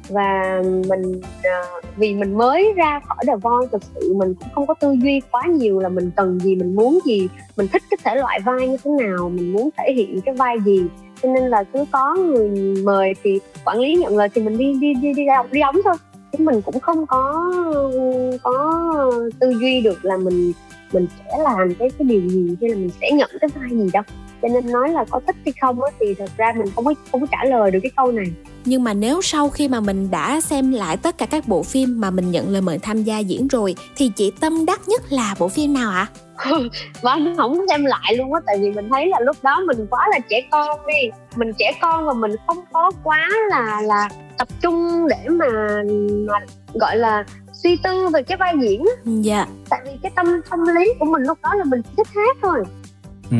Và mình uh, vì mình mới ra khỏi The Voice thực sự mình cũng không có tư duy quá nhiều là mình cần gì mình muốn gì mình thích cái thể loại vai như thế nào mình muốn thể hiện cái vai gì. Cho nên là cứ có người mời thì quản lý nhận lời thì mình đi đi đi đi đóng đi đóng thôi chúng mình cũng không có có tư duy được là mình mình sẽ làm cái cái điều gì hay là mình sẽ nhận cái vai gì đâu cho nên nói là có thích hay không á, thì thật ra mình không có không có trả lời được cái câu này nhưng mà nếu sau khi mà mình đã xem lại tất cả các bộ phim mà mình nhận lời mời tham gia diễn rồi, thì chị tâm đắc nhất là bộ phim nào ạ à? Và anh không xem lại luôn á tại vì mình thấy là lúc đó mình quá là trẻ con đi. Mình trẻ con và mình không có quá là là tập trung để mà mà gọi là suy tư về cái vai diễn dạ. Tại vì cái tâm tâm lý của mình lúc đó là mình thích hát thôi. Ừ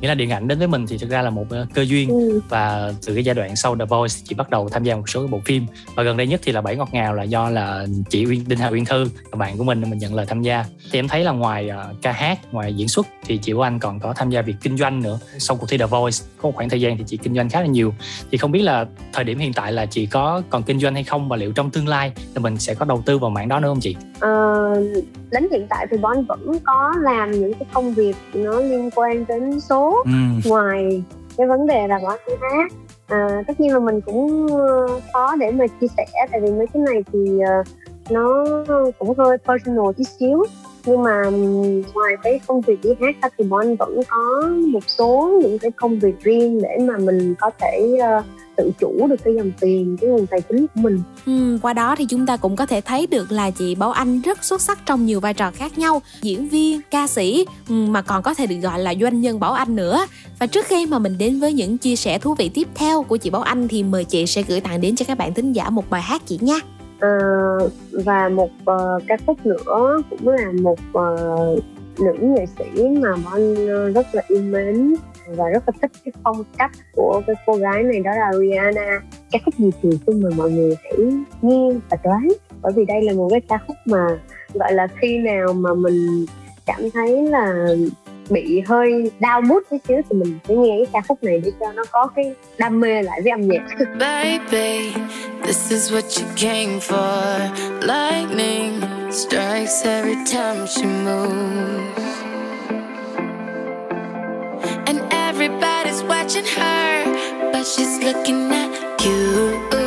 nghĩa là điện ảnh đến với mình thì thực ra là một uh, cơ duyên. Ừ. và từ cái giai đoạn sau The Voice chị bắt đầu tham gia một số cái bộ phim. Và gần đây nhất thì là bảy ngọt ngào là do là chị Uyên Đinh Hà Uyên Thư là bạn của mình mình nhận lời tham gia. Thì em thấy là ngoài uh, ca hát ngoài diễn xuất thì chị của anh còn có tham gia việc kinh doanh nữa. Sau cuộc thi The Voice có một khoảng thời gian thì chị kinh doanh khá là nhiều. Thì không biết là thời điểm hiện tại là chị có còn kinh doanh hay không và liệu trong tương lai thì mình sẽ có đầu tư vào mảng đó nữa không chị? À, đến hiện tại thì bọn vẫn có làm những cái công việc nó liên quan đến số ừ. ngoài cái vấn đề là bỏ tiếng hát à, tất nhiên là mình cũng ờ, khó để mà chia sẻ tại vì mấy cái này thì uh, nó cũng hơi personal chút xíu nhưng mà ngoài cái công việc đi hát ra thì bọn anh vẫn có một số những cái công việc riêng để mà mình có thể uh, tự chủ được cái dòng tiền cái nguồn tài chính của mình. Ừ, qua đó thì chúng ta cũng có thể thấy được là chị Bảo Anh rất xuất sắc trong nhiều vai trò khác nhau diễn viên ca sĩ ừ, mà còn có thể được gọi là doanh nhân Bảo Anh nữa. Và trước khi mà mình đến với những chia sẻ thú vị tiếp theo của chị Bảo Anh thì mời chị sẽ gửi tặng đến cho các bạn thính giả một bài hát chị nha. À, và một uh, ca khúc nữa cũng là một uh, nữ nghệ sĩ mà Bảo rất là yêu mến và rất là thích cái phong cách của cái cô gái này đó là Rihanna. Ca khúc gì thì xin mời mọi người hãy nghe và đoán. Bởi vì đây là một cái ca khúc mà, gọi là, khi nào mà mình cảm thấy là bị hơi đau mút tí xíu thì mình sẽ nghe cái ca khúc này để cho nó có cái đam mê lại với âm nhạc. Baby, this is what you came for. Lightning strikes every time she moves. And Everybody's watching her, but she's looking at you.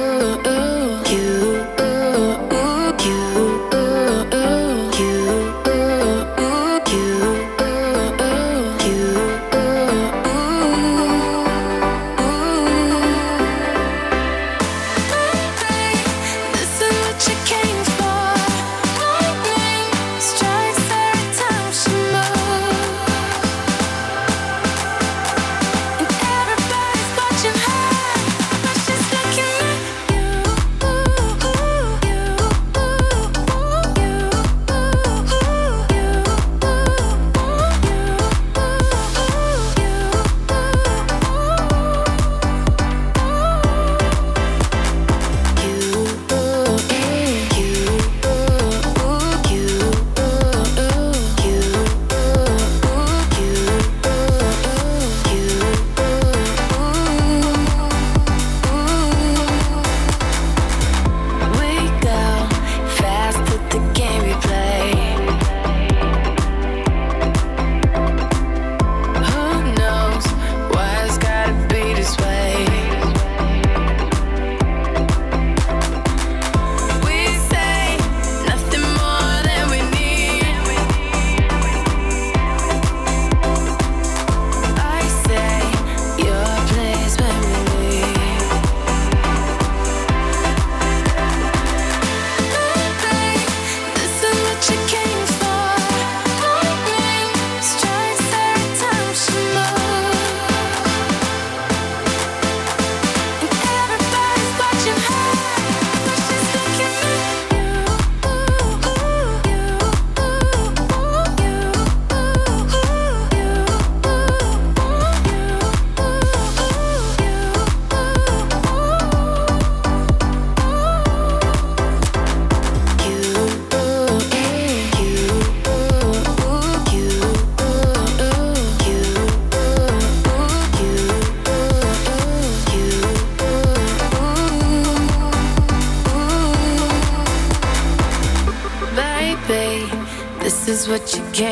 What you came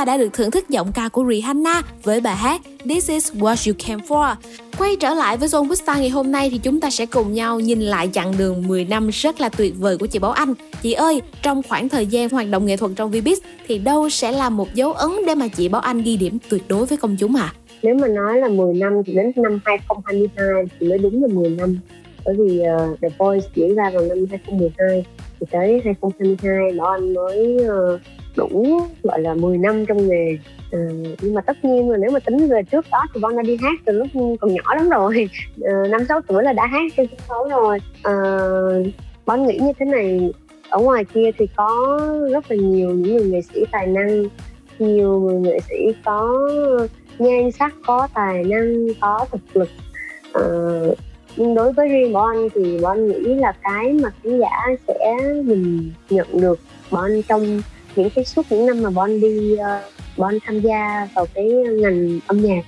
ta đã được thưởng thức giọng ca của Rihanna với bài hát This is what you came for. Quay trở lại với Zone Busta ngày hôm nay thì chúng ta sẽ cùng nhau nhìn lại chặng đường 10 năm rất là tuyệt vời của chị Bảo Anh. Chị ơi, trong khoảng thời gian hoạt động nghệ thuật trong Vbiz thì đâu sẽ là một dấu ấn để mà chị Bảo Anh ghi điểm tuyệt đối với công chúng à? nếu mà nói là 10 năm thì đến năm 2022 thì mới đúng là 10 năm bởi vì uh, The Voice diễn ra vào năm 2012 thì tới 2022 Bảo Anh mới uh, đủ gọi là 10 năm trong nghề. Ờ, nhưng mà tất nhiên là nếu mà tính về trước đó thì Bon đã đi hát từ lúc còn nhỏ lắm rồi. Năm năm sáu tuổi là đã hát trên sân khấu rồi. Ờ, uh, Bon nghĩ như thế này ở ngoài kia thì có rất là nhiều những người nghệ sĩ tài năng nhiều người nghệ sĩ có nhan sắc có tài năng có thực lực. Ờ, nhưng đối với riêng bọn anh thì bọn anh nghĩ là cái mà khán giả sẽ mình nhận được bọn anh trong những cái suốt những năm mà bọn đi ờ, uh, bọn tham gia vào cái ngành âm nhạc.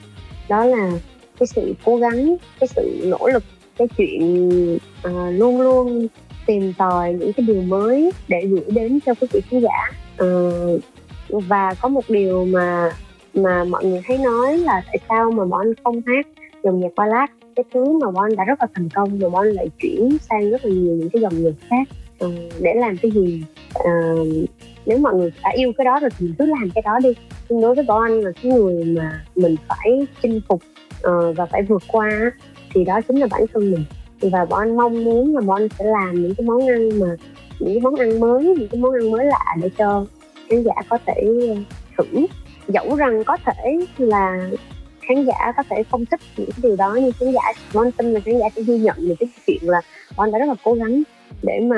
Đó là cái sự cố gắng cái sự nỗ lực cái chuyện uh, luôn luôn tìm tòi những cái điều mới để gửi đến cho quý vị khán giả. Uh, và có một điều mà mà mọi người thấy nói là tại sao mà bọn không hát dòng nhạc ballad? Cái thứ mà bọn đã rất là thành công rồi bọn lại chuyển sang rất là nhiều những cái dòng nhạc khác uh, để làm cái gì uh, nếu mọi người đã yêu cái đó rồi thì mình cứ làm cái đó đi. Nhưng đối với bọn anh là cái người mà mình phải chinh phục uh, và phải vượt qua thì đó chính là bản thân mình. Và bọn anh mong muốn là bọn anh sẽ làm những cái món ăn mà những cái món ăn mới những cái món ăn mới lạ để cho khán giả có thể ờ, thử. Dẫu rằng có thể là khán giả có thể không thích những cái điều đó nhưng khán giả bọn anh tin là khán giả sẽ ghi nhận được cái chuyện là bọn anh đã rất là cố gắng để mà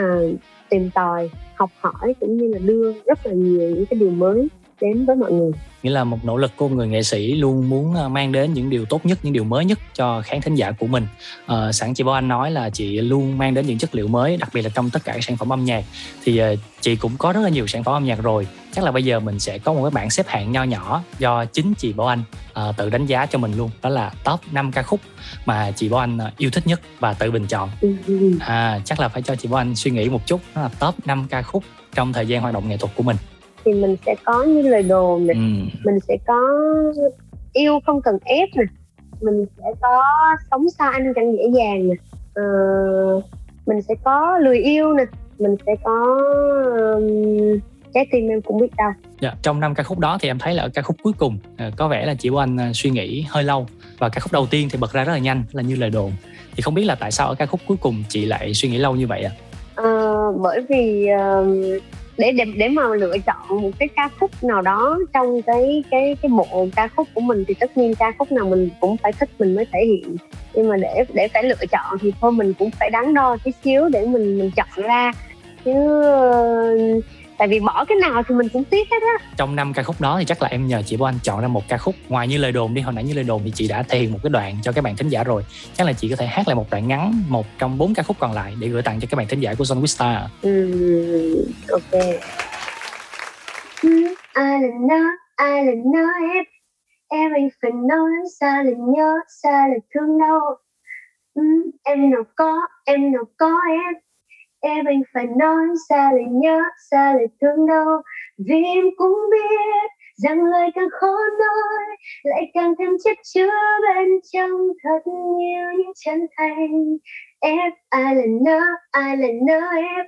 tìm tòi, học hỏi cũng như là đưa rất là nhiều những cái điều mới đến với mọi người. Nghĩa là một nỗ lực của người nghệ sĩ luôn muốn ờ, mang đến những điều tốt nhất những điều mới nhất cho khán thính giả của mình. Ờ, sẵn chị Bảo Anh nói là chị luôn mang đến những chất liệu mới đặc biệt là trong tất cả các sản phẩm âm nhạc. Thì ờ, chị cũng có rất là nhiều sản phẩm âm nhạc rồi. Chắc là bây giờ mình sẽ có một cái bảng xếp hạng nho nhỏ do chính chị Bảo Anh ờ, tự đánh giá cho mình luôn. Đó là top 5 ca khúc mà chị Bảo Anh yêu thích nhất và tự bình chọn. Ừ, ừ, ừ. à chắc là phải cho chị Bảo Anh suy nghĩ một chút. Đó là top 5 ca khúc trong thời gian hoạt động nghệ thuật của mình thì mình sẽ có như lời đồn này. Ừ. mình sẽ có yêu không cần ép nè mình sẽ có sống xa anh chẳng dễ dàng nè Ờ, mình sẽ có lười yêu nè mình sẽ có um, trái tim em cũng biết đâu Dạ, trong năm ca khúc đó thì em thấy là ở ca khúc cuối cùng ờ, có vẻ là chị Bảo Anh ờ, suy nghĩ hơi lâu và ca khúc đầu tiên thì bật ra rất là nhanh là như lời đồn. Thì không biết là tại sao ở ca khúc cuối cùng chị lại suy nghĩ lâu như vậy ạ? Ờ, bởi vì um, để để để mà lựa chọn một cái ca khúc nào đó trong cái cái cái bộ ca khúc của mình thì tất nhiên ca khúc nào mình cũng phải thích mình mới thể hiện. Nhưng mà để để phải lựa chọn thì thôi mình cũng phải đắn đo tí xíu để mình mình chọn ra. Chứ tại vì bỏ cái nào thì mình cũng tiếc hết á. Trong năm ca khúc đó thì chắc là em nhờ chị Bảo Anh chọn ra một ca khúc ngoài như lời đồn đi. Hồi nãy như lời đồn thì chị đã thể hiện một cái đoạn cho các bạn thính giả rồi. Chắc là chị có thể hát lại một đoạn ngắn một trong bốn ca khúc còn lại để gửi tặng cho các bạn thính giả của with Star. Ừ, ok. Ừ, ai là nó, ai là nó em? Em anh phải nói sao là nhớ, sao là thương đâu ừ, Em nào có, em nào có em Em anh phải nói xa lời nhớ, xa lời thương đâu Vì em cũng biết rằng lời càng khó nói Lại càng thêm chất chứa bên trong thật nhiều những chân thành. Em ai là nó, ai là nó em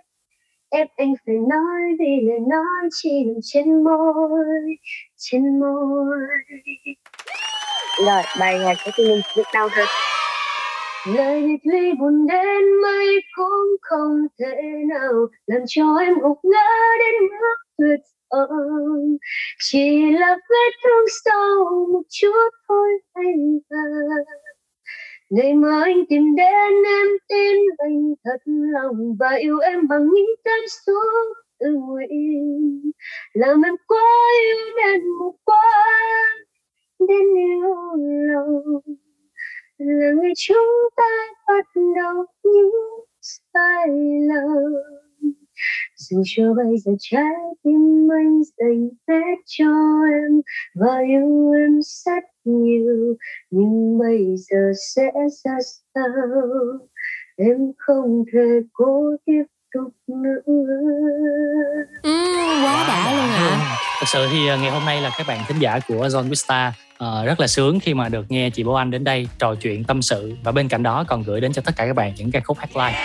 ép anh phải nói vì lời nói chỉ nằm trên môi trên môi. Rồi bài nhạc của tôi biết đau hơn lời biệt ly buồn đến mấy cũng không thể nào làm cho em gục ngã đến mức tuyệt vọng. Chỉ là vết thương sâu một chút thôi anh à ngày mà anh tìm đến em, tin anh thật lòng và yêu em bằng những cảm xúc tự nguyện. Làm em quá yêu đến một quá đến yêu lòng là ngày chúng ta bắt đầu những sai lầm. Dù cho bây giờ trái tim anh dành hết cho em và yêu em rất nhiều nhưng bây giờ sẽ ra sao? Em không thể cố tiếp tục nữa. Ừ, quá đã luôn ạ thật sự thì ờ, ngày hôm nay là các bạn thính giả của John Vista uh, rất là sướng khi mà được nghe chị Bố Anh đến đây trò chuyện tâm sự. Và bên cạnh đó còn gửi đến cho tất cả các bạn những ca khúc hát live.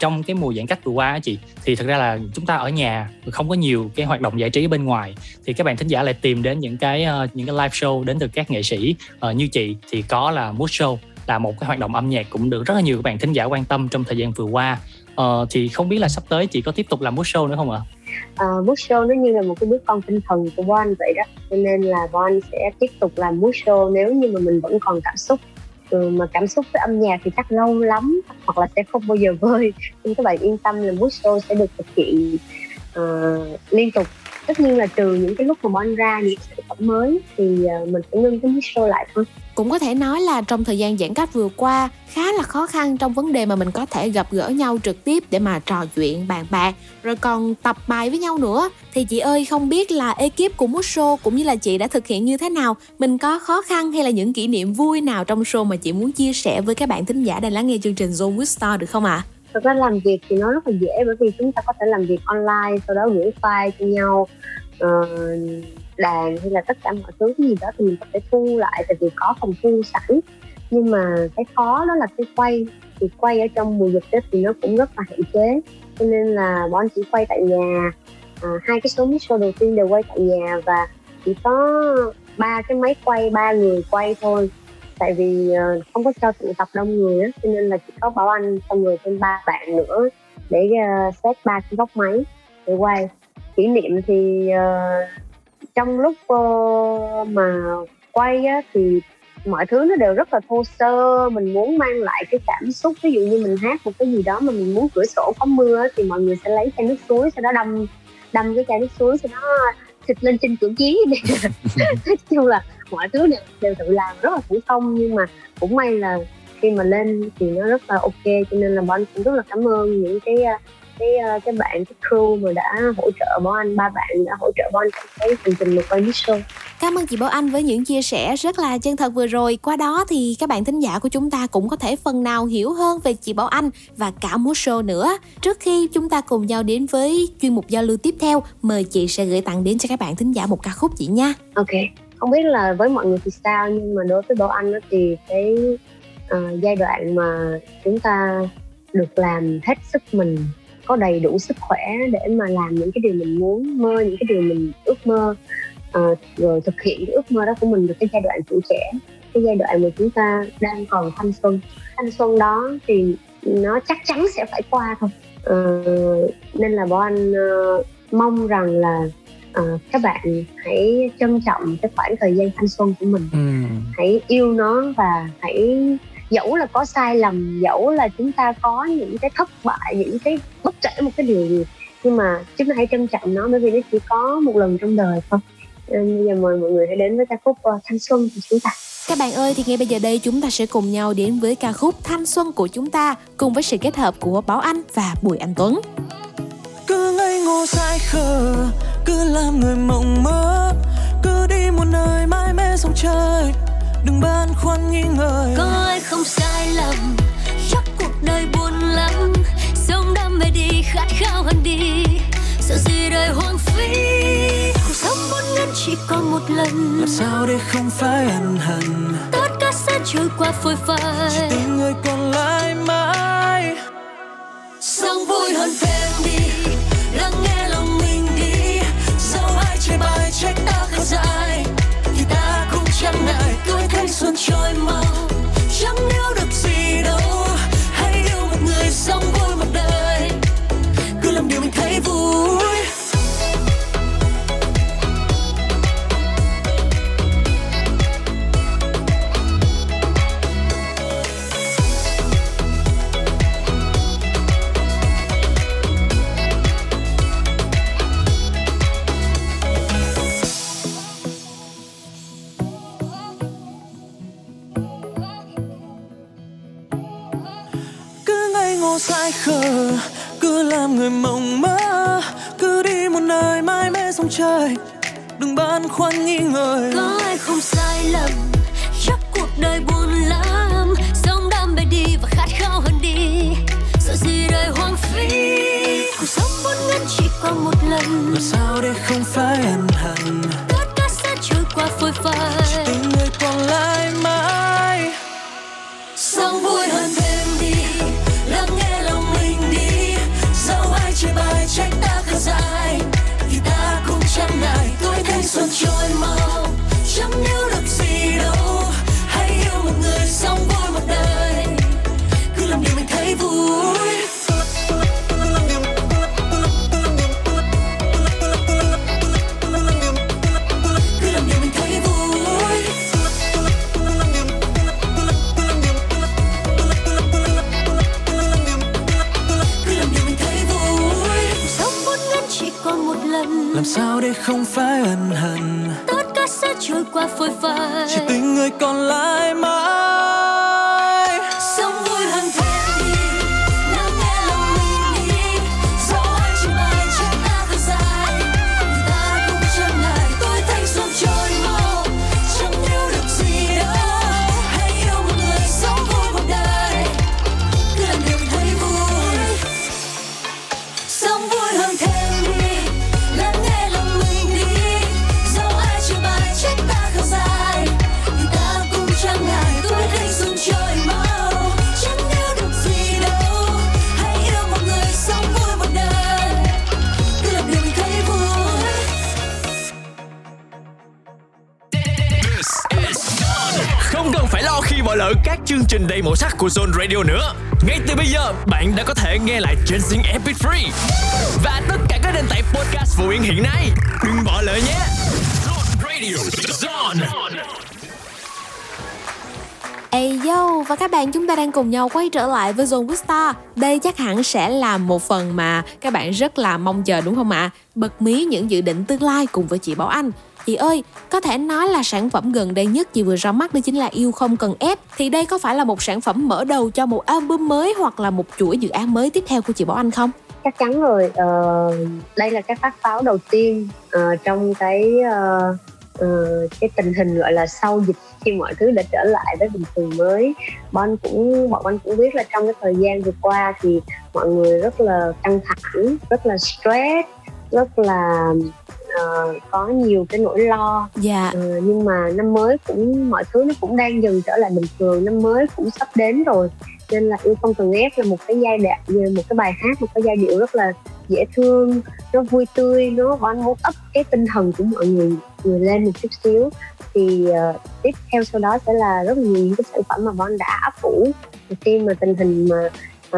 Trong cái mùa giãn cách vừa qua á chị thì thực ra là chúng ta ở nhà không có nhiều cái hoạt động giải trí bên ngoài. Thì các bạn thính giả lại tìm đến những cái uh, những cái live show đến từ các nghệ sĩ uh, như chị. Thì có là mood show là một cái hoạt động âm nhạc cũng được rất là nhiều các bạn thính giả quan tâm trong thời gian vừa qua. Uh, thì không biết là sắp tới chị có tiếp tục làm mood show nữa không ạ? Uh, mood show nó như là một cái đứa con tinh thần của Bon vậy đó. Cho nên là Bon sẽ tiếp tục làm mood show nếu như mà mình vẫn còn cảm xúc. Ừ, mà cảm xúc với âm nhạc thì chắc lâu lắm hoặc là sẽ không bao giờ vơi. Nhưng các bạn yên tâm là mood show sẽ được thực hiện uh, liên tục tất nhiên là trừ những cái lúc mà Bon ra, những sản phẩm mới thì ờ, mình phải ngưng cái show lại thôi cũng có thể nói là trong thời gian giãn cách vừa qua, khá là khó khăn trong vấn đề mà mình có thể gặp gỡ nhau trực tiếp để mà trò chuyện, bàn bạc, rồi còn tập bài với nhau nữa thì chị ơi, không biết là ekip của Mút Show cũng như là chị đã thực hiện như thế nào mình có khó khăn hay là những kỷ niệm vui nào trong show mà chị muốn chia sẻ với các bạn thính giả đang lắng nghe chương trình Zone with Star được không ạ? À? Thực ra làm việc thì nó rất là dễ bởi vì chúng ta có thể làm việc online sau đó gửi file cho nhau uh, đàn hay là tất cả mọi thứ cái gì đó thì mình có thể thu lại tại vì có phòng thu sẵn. Nhưng mà cái khó đó là cái quay thì quay ở trong mùa dịch tết thì nó cũng rất là hạn chế. Cho nên là bọn chỉ quay tại nhà à, hai cái số mixer đầu tiên đều quay tại nhà và chỉ có ba cái máy quay ba người quay thôi tại vì ờ, không có cho tụ tập đông người á cho nên là chỉ có bảo anh xong người thêm ba bạn nữa để uh, ba cái góc máy để quay kỷ niệm thì uh, trong lúc uh, mà quay á, thì mọi thứ nó đều rất là thô sơ mình muốn mang lại cái cảm xúc ví dụ như mình hát một cái gì đó mà mình muốn cửa sổ có mưa thì mọi người sẽ lấy chai nước suối sau đó đâm đâm cái chai nước suối sau đó xịt lên trên cửa kiến chung là mọi thứ đều, đều tự làm rất là thủ công nhưng mà cũng may là khi mà lên thì nó rất là ok cho nên là bọn cũng rất là cảm ơn những cái cái ờ, cái bạn cái crew mà đã hỗ trợ Bảo Anh ba bạn đã hỗ trợ Bảo Anh cái hành trình một show Cảm ơn chị Bảo Anh với những chia sẻ rất là chân thật vừa rồi. Qua đó thì các bạn thính giả của chúng ta cũng có thể phần nào hiểu hơn về chị Bảo Anh và cả múa show nữa. Trước khi chúng ta cùng nhau đến với chuyên mục giao lưu tiếp theo, mời chị sẽ gửi tặng đến cho các bạn thính giả một ca khúc chị nha. Ok. Không biết là với mọi người thì sao nhưng mà đối với Bảo Anh thì cái uh, giai đoạn mà chúng ta được làm hết sức mình có đầy đủ sức khỏe để mà làm những cái điều mình muốn mơ những cái điều mình ước mơ uh, rồi thực hiện cái ước mơ đó của mình được cái giai đoạn tuổi trẻ cái giai đoạn mà chúng ta đang còn thanh xuân. Thanh xuân đó thì nó chắc chắn sẽ phải qua thôi. Uh, nên là bọn anh uh, mong rằng là uh, các bạn hãy trân trọng cái khoảng thời gian thanh xuân của mình ừ. hãy yêu nó và hãy dẫu là có sai lầm dẫu là chúng ta có những cái thất bại những cái bất kể một cái điều gì nhưng mà chúng ta hãy trân trọng nó bởi vì nó chỉ có một lần trong đời thôi nên bây giờ mời mọi người hãy đến với ca khúc uh, thanh xuân của chúng ta các bạn ơi thì ngay bây giờ đây chúng ta sẽ cùng nhau đến với ca khúc Thanh Xuân của chúng ta cùng với sự kết hợp của Bảo Anh và Bùi Anh Tuấn. Cứ ngây ngô dại khờ, cứ làm người mộng mơ, cứ đi một nơi mãi mê sông trời, đừng băn khoăn nghi ngờ. Có ai không sai lầm chắc cuộc đời buồn lắm. Sống đam mê đi khát khao hơn đi. Sợ gì đời hoang phí cuộc sống vốn ngắn chỉ có một lần. Làm sao để không phải ân hận? Tất cả sẽ trôi qua phôi phai. Chỉ tình người còn lại mãi. Sống vui hơn thêm đi có dài thì ta cũng chẳng ngại tuổi thanh xuân trôi mau. Chẳng nếu được sai khờ cứ làm người mộng mơ cứ đi một nơi mãi mê sông trời. Đừng băn khoăn nghi ngờ. Có ai không sai lầm chắc cuộc đời buồn lắm. Sống đam mê đi và khát khao hơn đi. Sợ gì đời hoang phí cuộc sống vốn ngắn chỉ có một lần. Làm sao để không phải ân hận quá phôi phai. Chỉ tình người còn lại mãi trình đầy màu sắc của Zone Radio nữa. Ngay từ bây giờ, bạn đã có thể nghe lại trên Zing MP3 và tất cả các nền tảng podcast phổ biến hiện nay. Đừng bỏ lỡ nhé. Zone Radio, Zone. Ê yo, và các bạn chúng ta đang cùng nhau quay trở lại với Zone Star. Đây chắc hẳn sẽ là một phần mà các bạn rất là mong chờ đúng không ạ? Bật mí những dự định tương lai cùng với chị Bảo Anh. Chị ơi, có thể nói là sản phẩm gần đây nhất chị vừa ra mắt đó chính là Yêu Không Cần Ép. Thì đây có phải là một sản phẩm mở đầu cho một album mới hoặc là một chuỗi dự án mới tiếp theo của chị Bảo Anh không? chắc chắn rồi uh, đây là cái phát pháo đầu tiên uh, trong cái uh, uh, cái tình hình gọi là sau dịch khi mọi thứ đã trở lại với bình thường mới bon cũng bọn anh cũng biết là trong cái thời gian vừa qua thì mọi người rất là căng thẳng rất là stress rất là ờ, có nhiều cái nỗi lo. Dạ. Ờ, nhưng mà năm mới cũng mọi thứ nó cũng đang dần trở lại bình thường. Năm mới cũng sắp đến rồi. Nên là yêu không cần ép là một cái giai đoạn một cái bài hát một cái giai điệu rất là dễ thương nó vui tươi nó bọn muốn ấp cái tinh thần của mọi người người lên một chút xíu. Thì uh, tiếp theo sau đó sẽ là rất là nhiều những cái sản phẩm mà bọn đã ấp ủ khi mà tình hình mà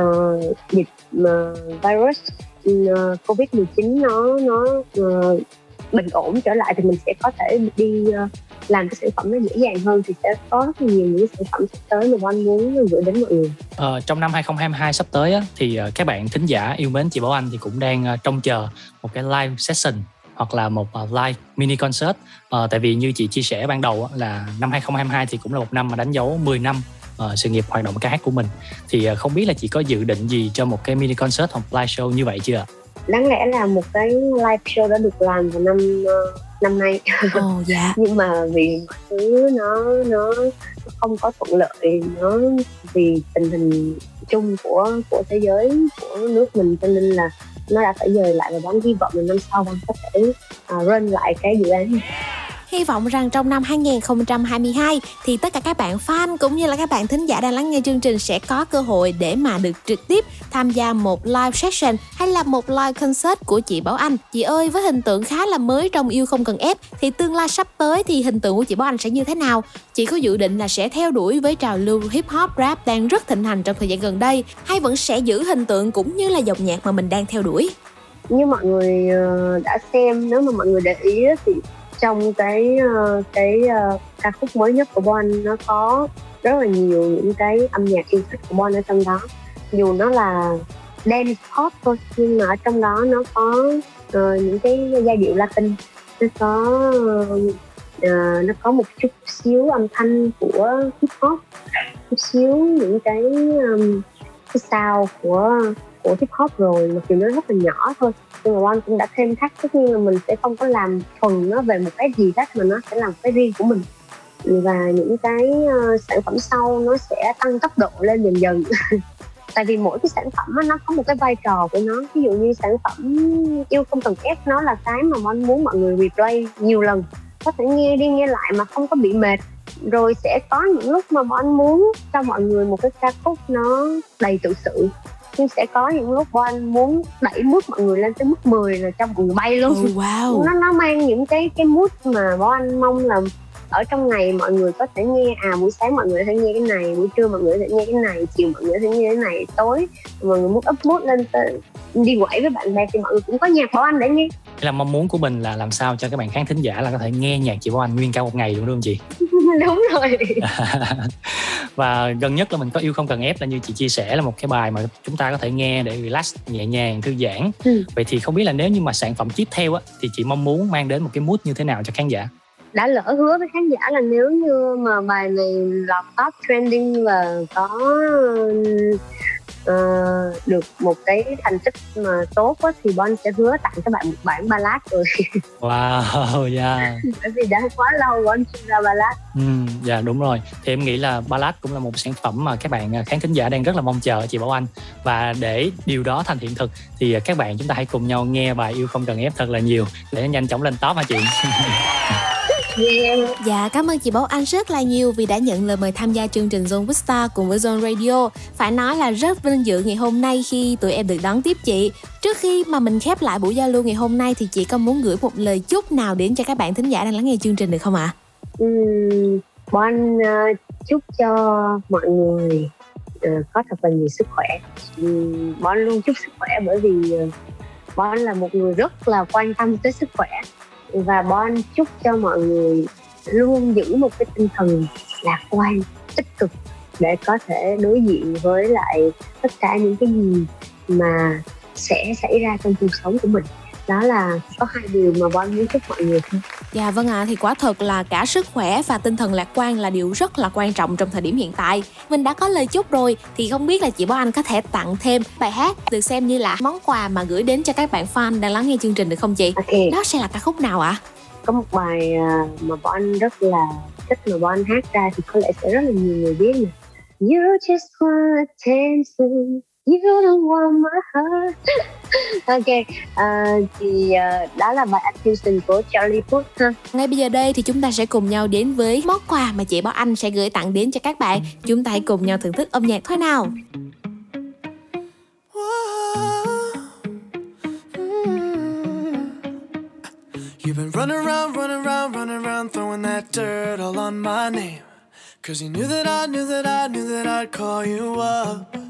uh, dịch mà virus uh, Ừ, ờ, covid 19 nó nó uh, bình ổn trở lại thì mình sẽ có thể đi uh, làm cái sản phẩm nó dễ dàng hơn thì sẽ có rất nhiều những sản phẩm sắp tới mà anh muốn gửi đến mọi người. Ờ, trong năm 2022 sắp tới á, thì các bạn thính giả yêu mến chị Bảo Anh thì cũng đang trông chờ một cái live session hoặc là một live mini concert à, tại vì như chị chia sẻ ban đầu là năm 2022 thì cũng là một năm mà đánh dấu 10 năm ờ, sự nghiệp hoạt động ca hát của mình. Thì ờ, không biết là chị có dự định gì cho một cái mini concert hoặc live show như vậy chưa? Đáng lẽ là một cái live show đã được làm vào năm uh, năm nay. Oh, dạ. Nhưng mà vì mọi thứ nó nó không có thuận lợi nó vì tình hình chung của của thế giới của nước mình cho nên là nó đã phải dời lại và bán hy vọng là năm sau bạn có thể uh, run lại cái dự án. này Hy vọng rằng trong năm 2022 thì tất cả các bạn fan cũng như là các bạn thính giả đang lắng nghe chương trình sẽ có cơ hội để mà được trực tiếp tham gia một live session hay là một live concert của chị Bảo Anh. Chị ơi, với hình tượng khá là mới trong yêu không cần ép thì tương lai sắp tới thì hình tượng của chị Bảo Anh sẽ như thế nào? Chị có dự định là sẽ theo đuổi với trào lưu hip hop rap đang rất thịnh hành trong thời gian gần đây hay vẫn sẽ giữ hình tượng cũng như là dòng nhạc mà mình đang theo đuổi? Như mọi người ờ, đã xem nếu mà mọi người để ý thì trong cái uh, cái uh, ca khúc mới nhất của Bon nó có rất là nhiều những cái âm nhạc yêu thích của Bon ở trong đó. Dù nó là dance pop thôi nhưng mà ở trong đó nó có uh, những cái giai điệu Latin. Nó có uh, nó có một chút xíu âm thanh của hip hop chút xíu những cái um, cái sao của của hip hop rồi mặc dù nó rất là nhỏ thôi. Nhưng mà Bon cũng đã thêm thắt tất nhiên là mình sẽ không có làm thuần nó về một cái gì hết mà nó sẽ làm cái riêng của mình. Và những cái uh, sản phẩm sau nó sẽ tăng tốc độ lên dần dần. Tại vì mỗi cái sản phẩm nó có một cái vai trò của nó. Ví dụ như sản phẩm yêu không cần ép nó là cái mà Bon muốn mọi người replay nhiều lần. Có thể nghe đi nghe lại mà không có bị mệt. Rồi sẽ có những lúc mà anh muốn cho mọi người một cái ca khúc nó đầy tự sự nhưng sẽ có những lúc Bon muốn đẩy mood mọi người lên tới mức 10 là cho mọi người bay luôn oh, wow. nó nó mang những cái cái mood mà Bon mong là ở trong ngày mọi người có thể nghe à buổi sáng mọi người có thể nghe cái này buổi trưa mọi người có thể nghe cái này chiều mọi người có thể nghe cái này tối mọi người muốn up mood lên đi quẩy với bạn bè thì mọi người cũng có nhạc bảo anh để nghe là mong muốn của mình là làm sao cho các bạn khán thính giả là có thể nghe nhạc chị Bảo Anh nguyên cả một ngày đúng không chị? đúng rồi. Và gần nhất là mình có yêu không cần ép là như chị chia sẻ là một cái bài mà chúng ta có thể nghe để relax nhẹ nhàng thư giãn. Ừ. vậy thì không biết là nếu như mà sản phẩm tiếp theo á thì chị mong muốn mang đến một cái mood như thế nào cho khán giả? Đã lỡ hứa với khán giả là nếu như mà bài này lọt top trending và có uh, được một cái thành tích mà tốt á, thì Bon sẽ hứa tặng các bạn một bản ballad rồi. Wow yeah bởi vì đã quá lâu Bon chưa ra ballad. Ừ dạ đúng rồi. Thì em nghĩ là ballad cũng là một sản phẩm mà các bạn à, khán thính giả đang rất là mong chờ chị Bảo Anh. Và để điều đó thành hiện thực thì các bạn chúng ta hãy cùng nhau nghe bài yêu không cần ép thật là nhiều để nhanh chóng lên top hả chị Dạ cảm ơn chị Bảo Anh rất là nhiều vì đã nhận lời mời tham gia chương trình Zone with Star cùng với Zone Radio. Phải nói là rất vinh dự ngày hôm nay khi tụi em được đón tiếp chị. Trước khi mà mình khép lại buổi giao lưu ngày hôm nay thì chị có muốn gửi một lời chúc nào đến cho các bạn thính giả đang lắng nghe chương trình được không ạ? À? ừ, Bảo Anh uh, chúc cho mọi người uh, có thật là nhiều sức khỏe. Um, Bảo Anh luôn chúc sức khỏe bởi vì uh, Bảo Anh là một người rất là quan tâm tới sức khỏe và Bon chúc cho mọi người luôn giữ một cái tinh thần lạc quan, tích cực để có thể đối diện với lại tất cả những cái gì mà sẽ xảy ra trong cuộc sống của mình đó là có hai điều mà Bon muốn chúc mọi người thôi. Dạ vâng ạ, à, thì quả thật là cả sức khỏe và tinh thần lạc quan là điều rất là quan trọng trong thời điểm hiện tại. Mình đã có lời chúc rồi thì không biết là chị Bảo Anh có thể tặng thêm bài hát được xem như là món quà mà gửi đến cho các bạn fan đang lắng nghe chương trình được không chị? Okay. Đó sẽ là ca khúc nào ạ? À? Có một bài à, mà Bảo Anh rất là thích mà Bảo Anh hát ra thì có lẽ sẽ rất là nhiều người biết nè. You just want attention You don't want my heart Ok, uh, thì uh, đó là bài Attention của Charlie Puth ha Ngay bây giờ đây thì chúng ta sẽ cùng nhau đến với món quà mà chị Bảo Anh sẽ gửi tặng đến cho các bạn Chúng ta hãy cùng nhau thưởng thức âm nhạc thôi nào You've been running around, running around, running around, throwing that dirt all on my name. Cause you knew that I knew that I knew that I'd call you up.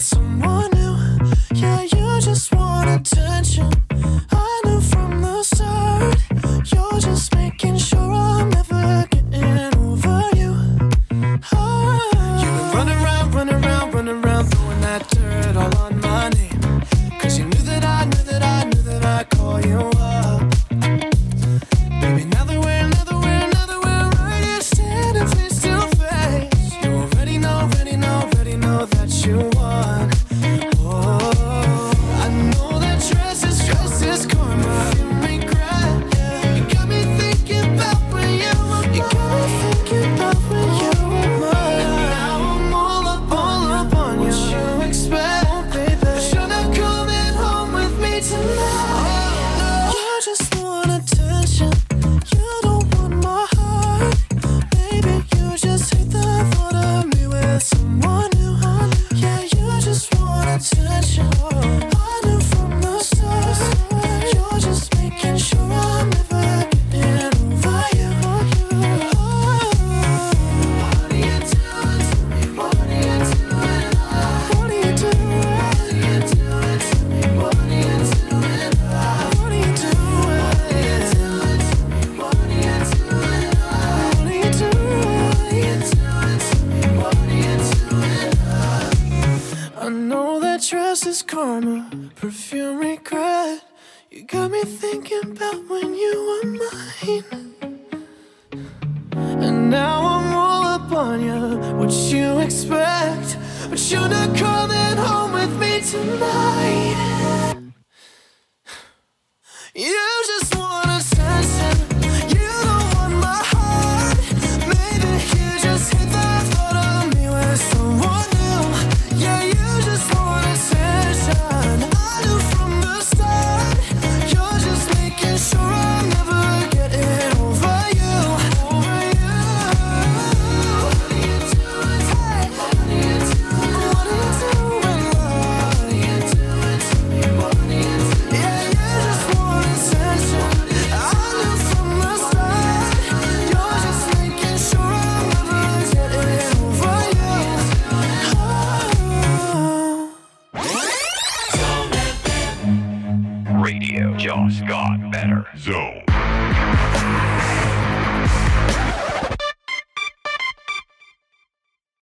someone new. Yeah, you just want attention.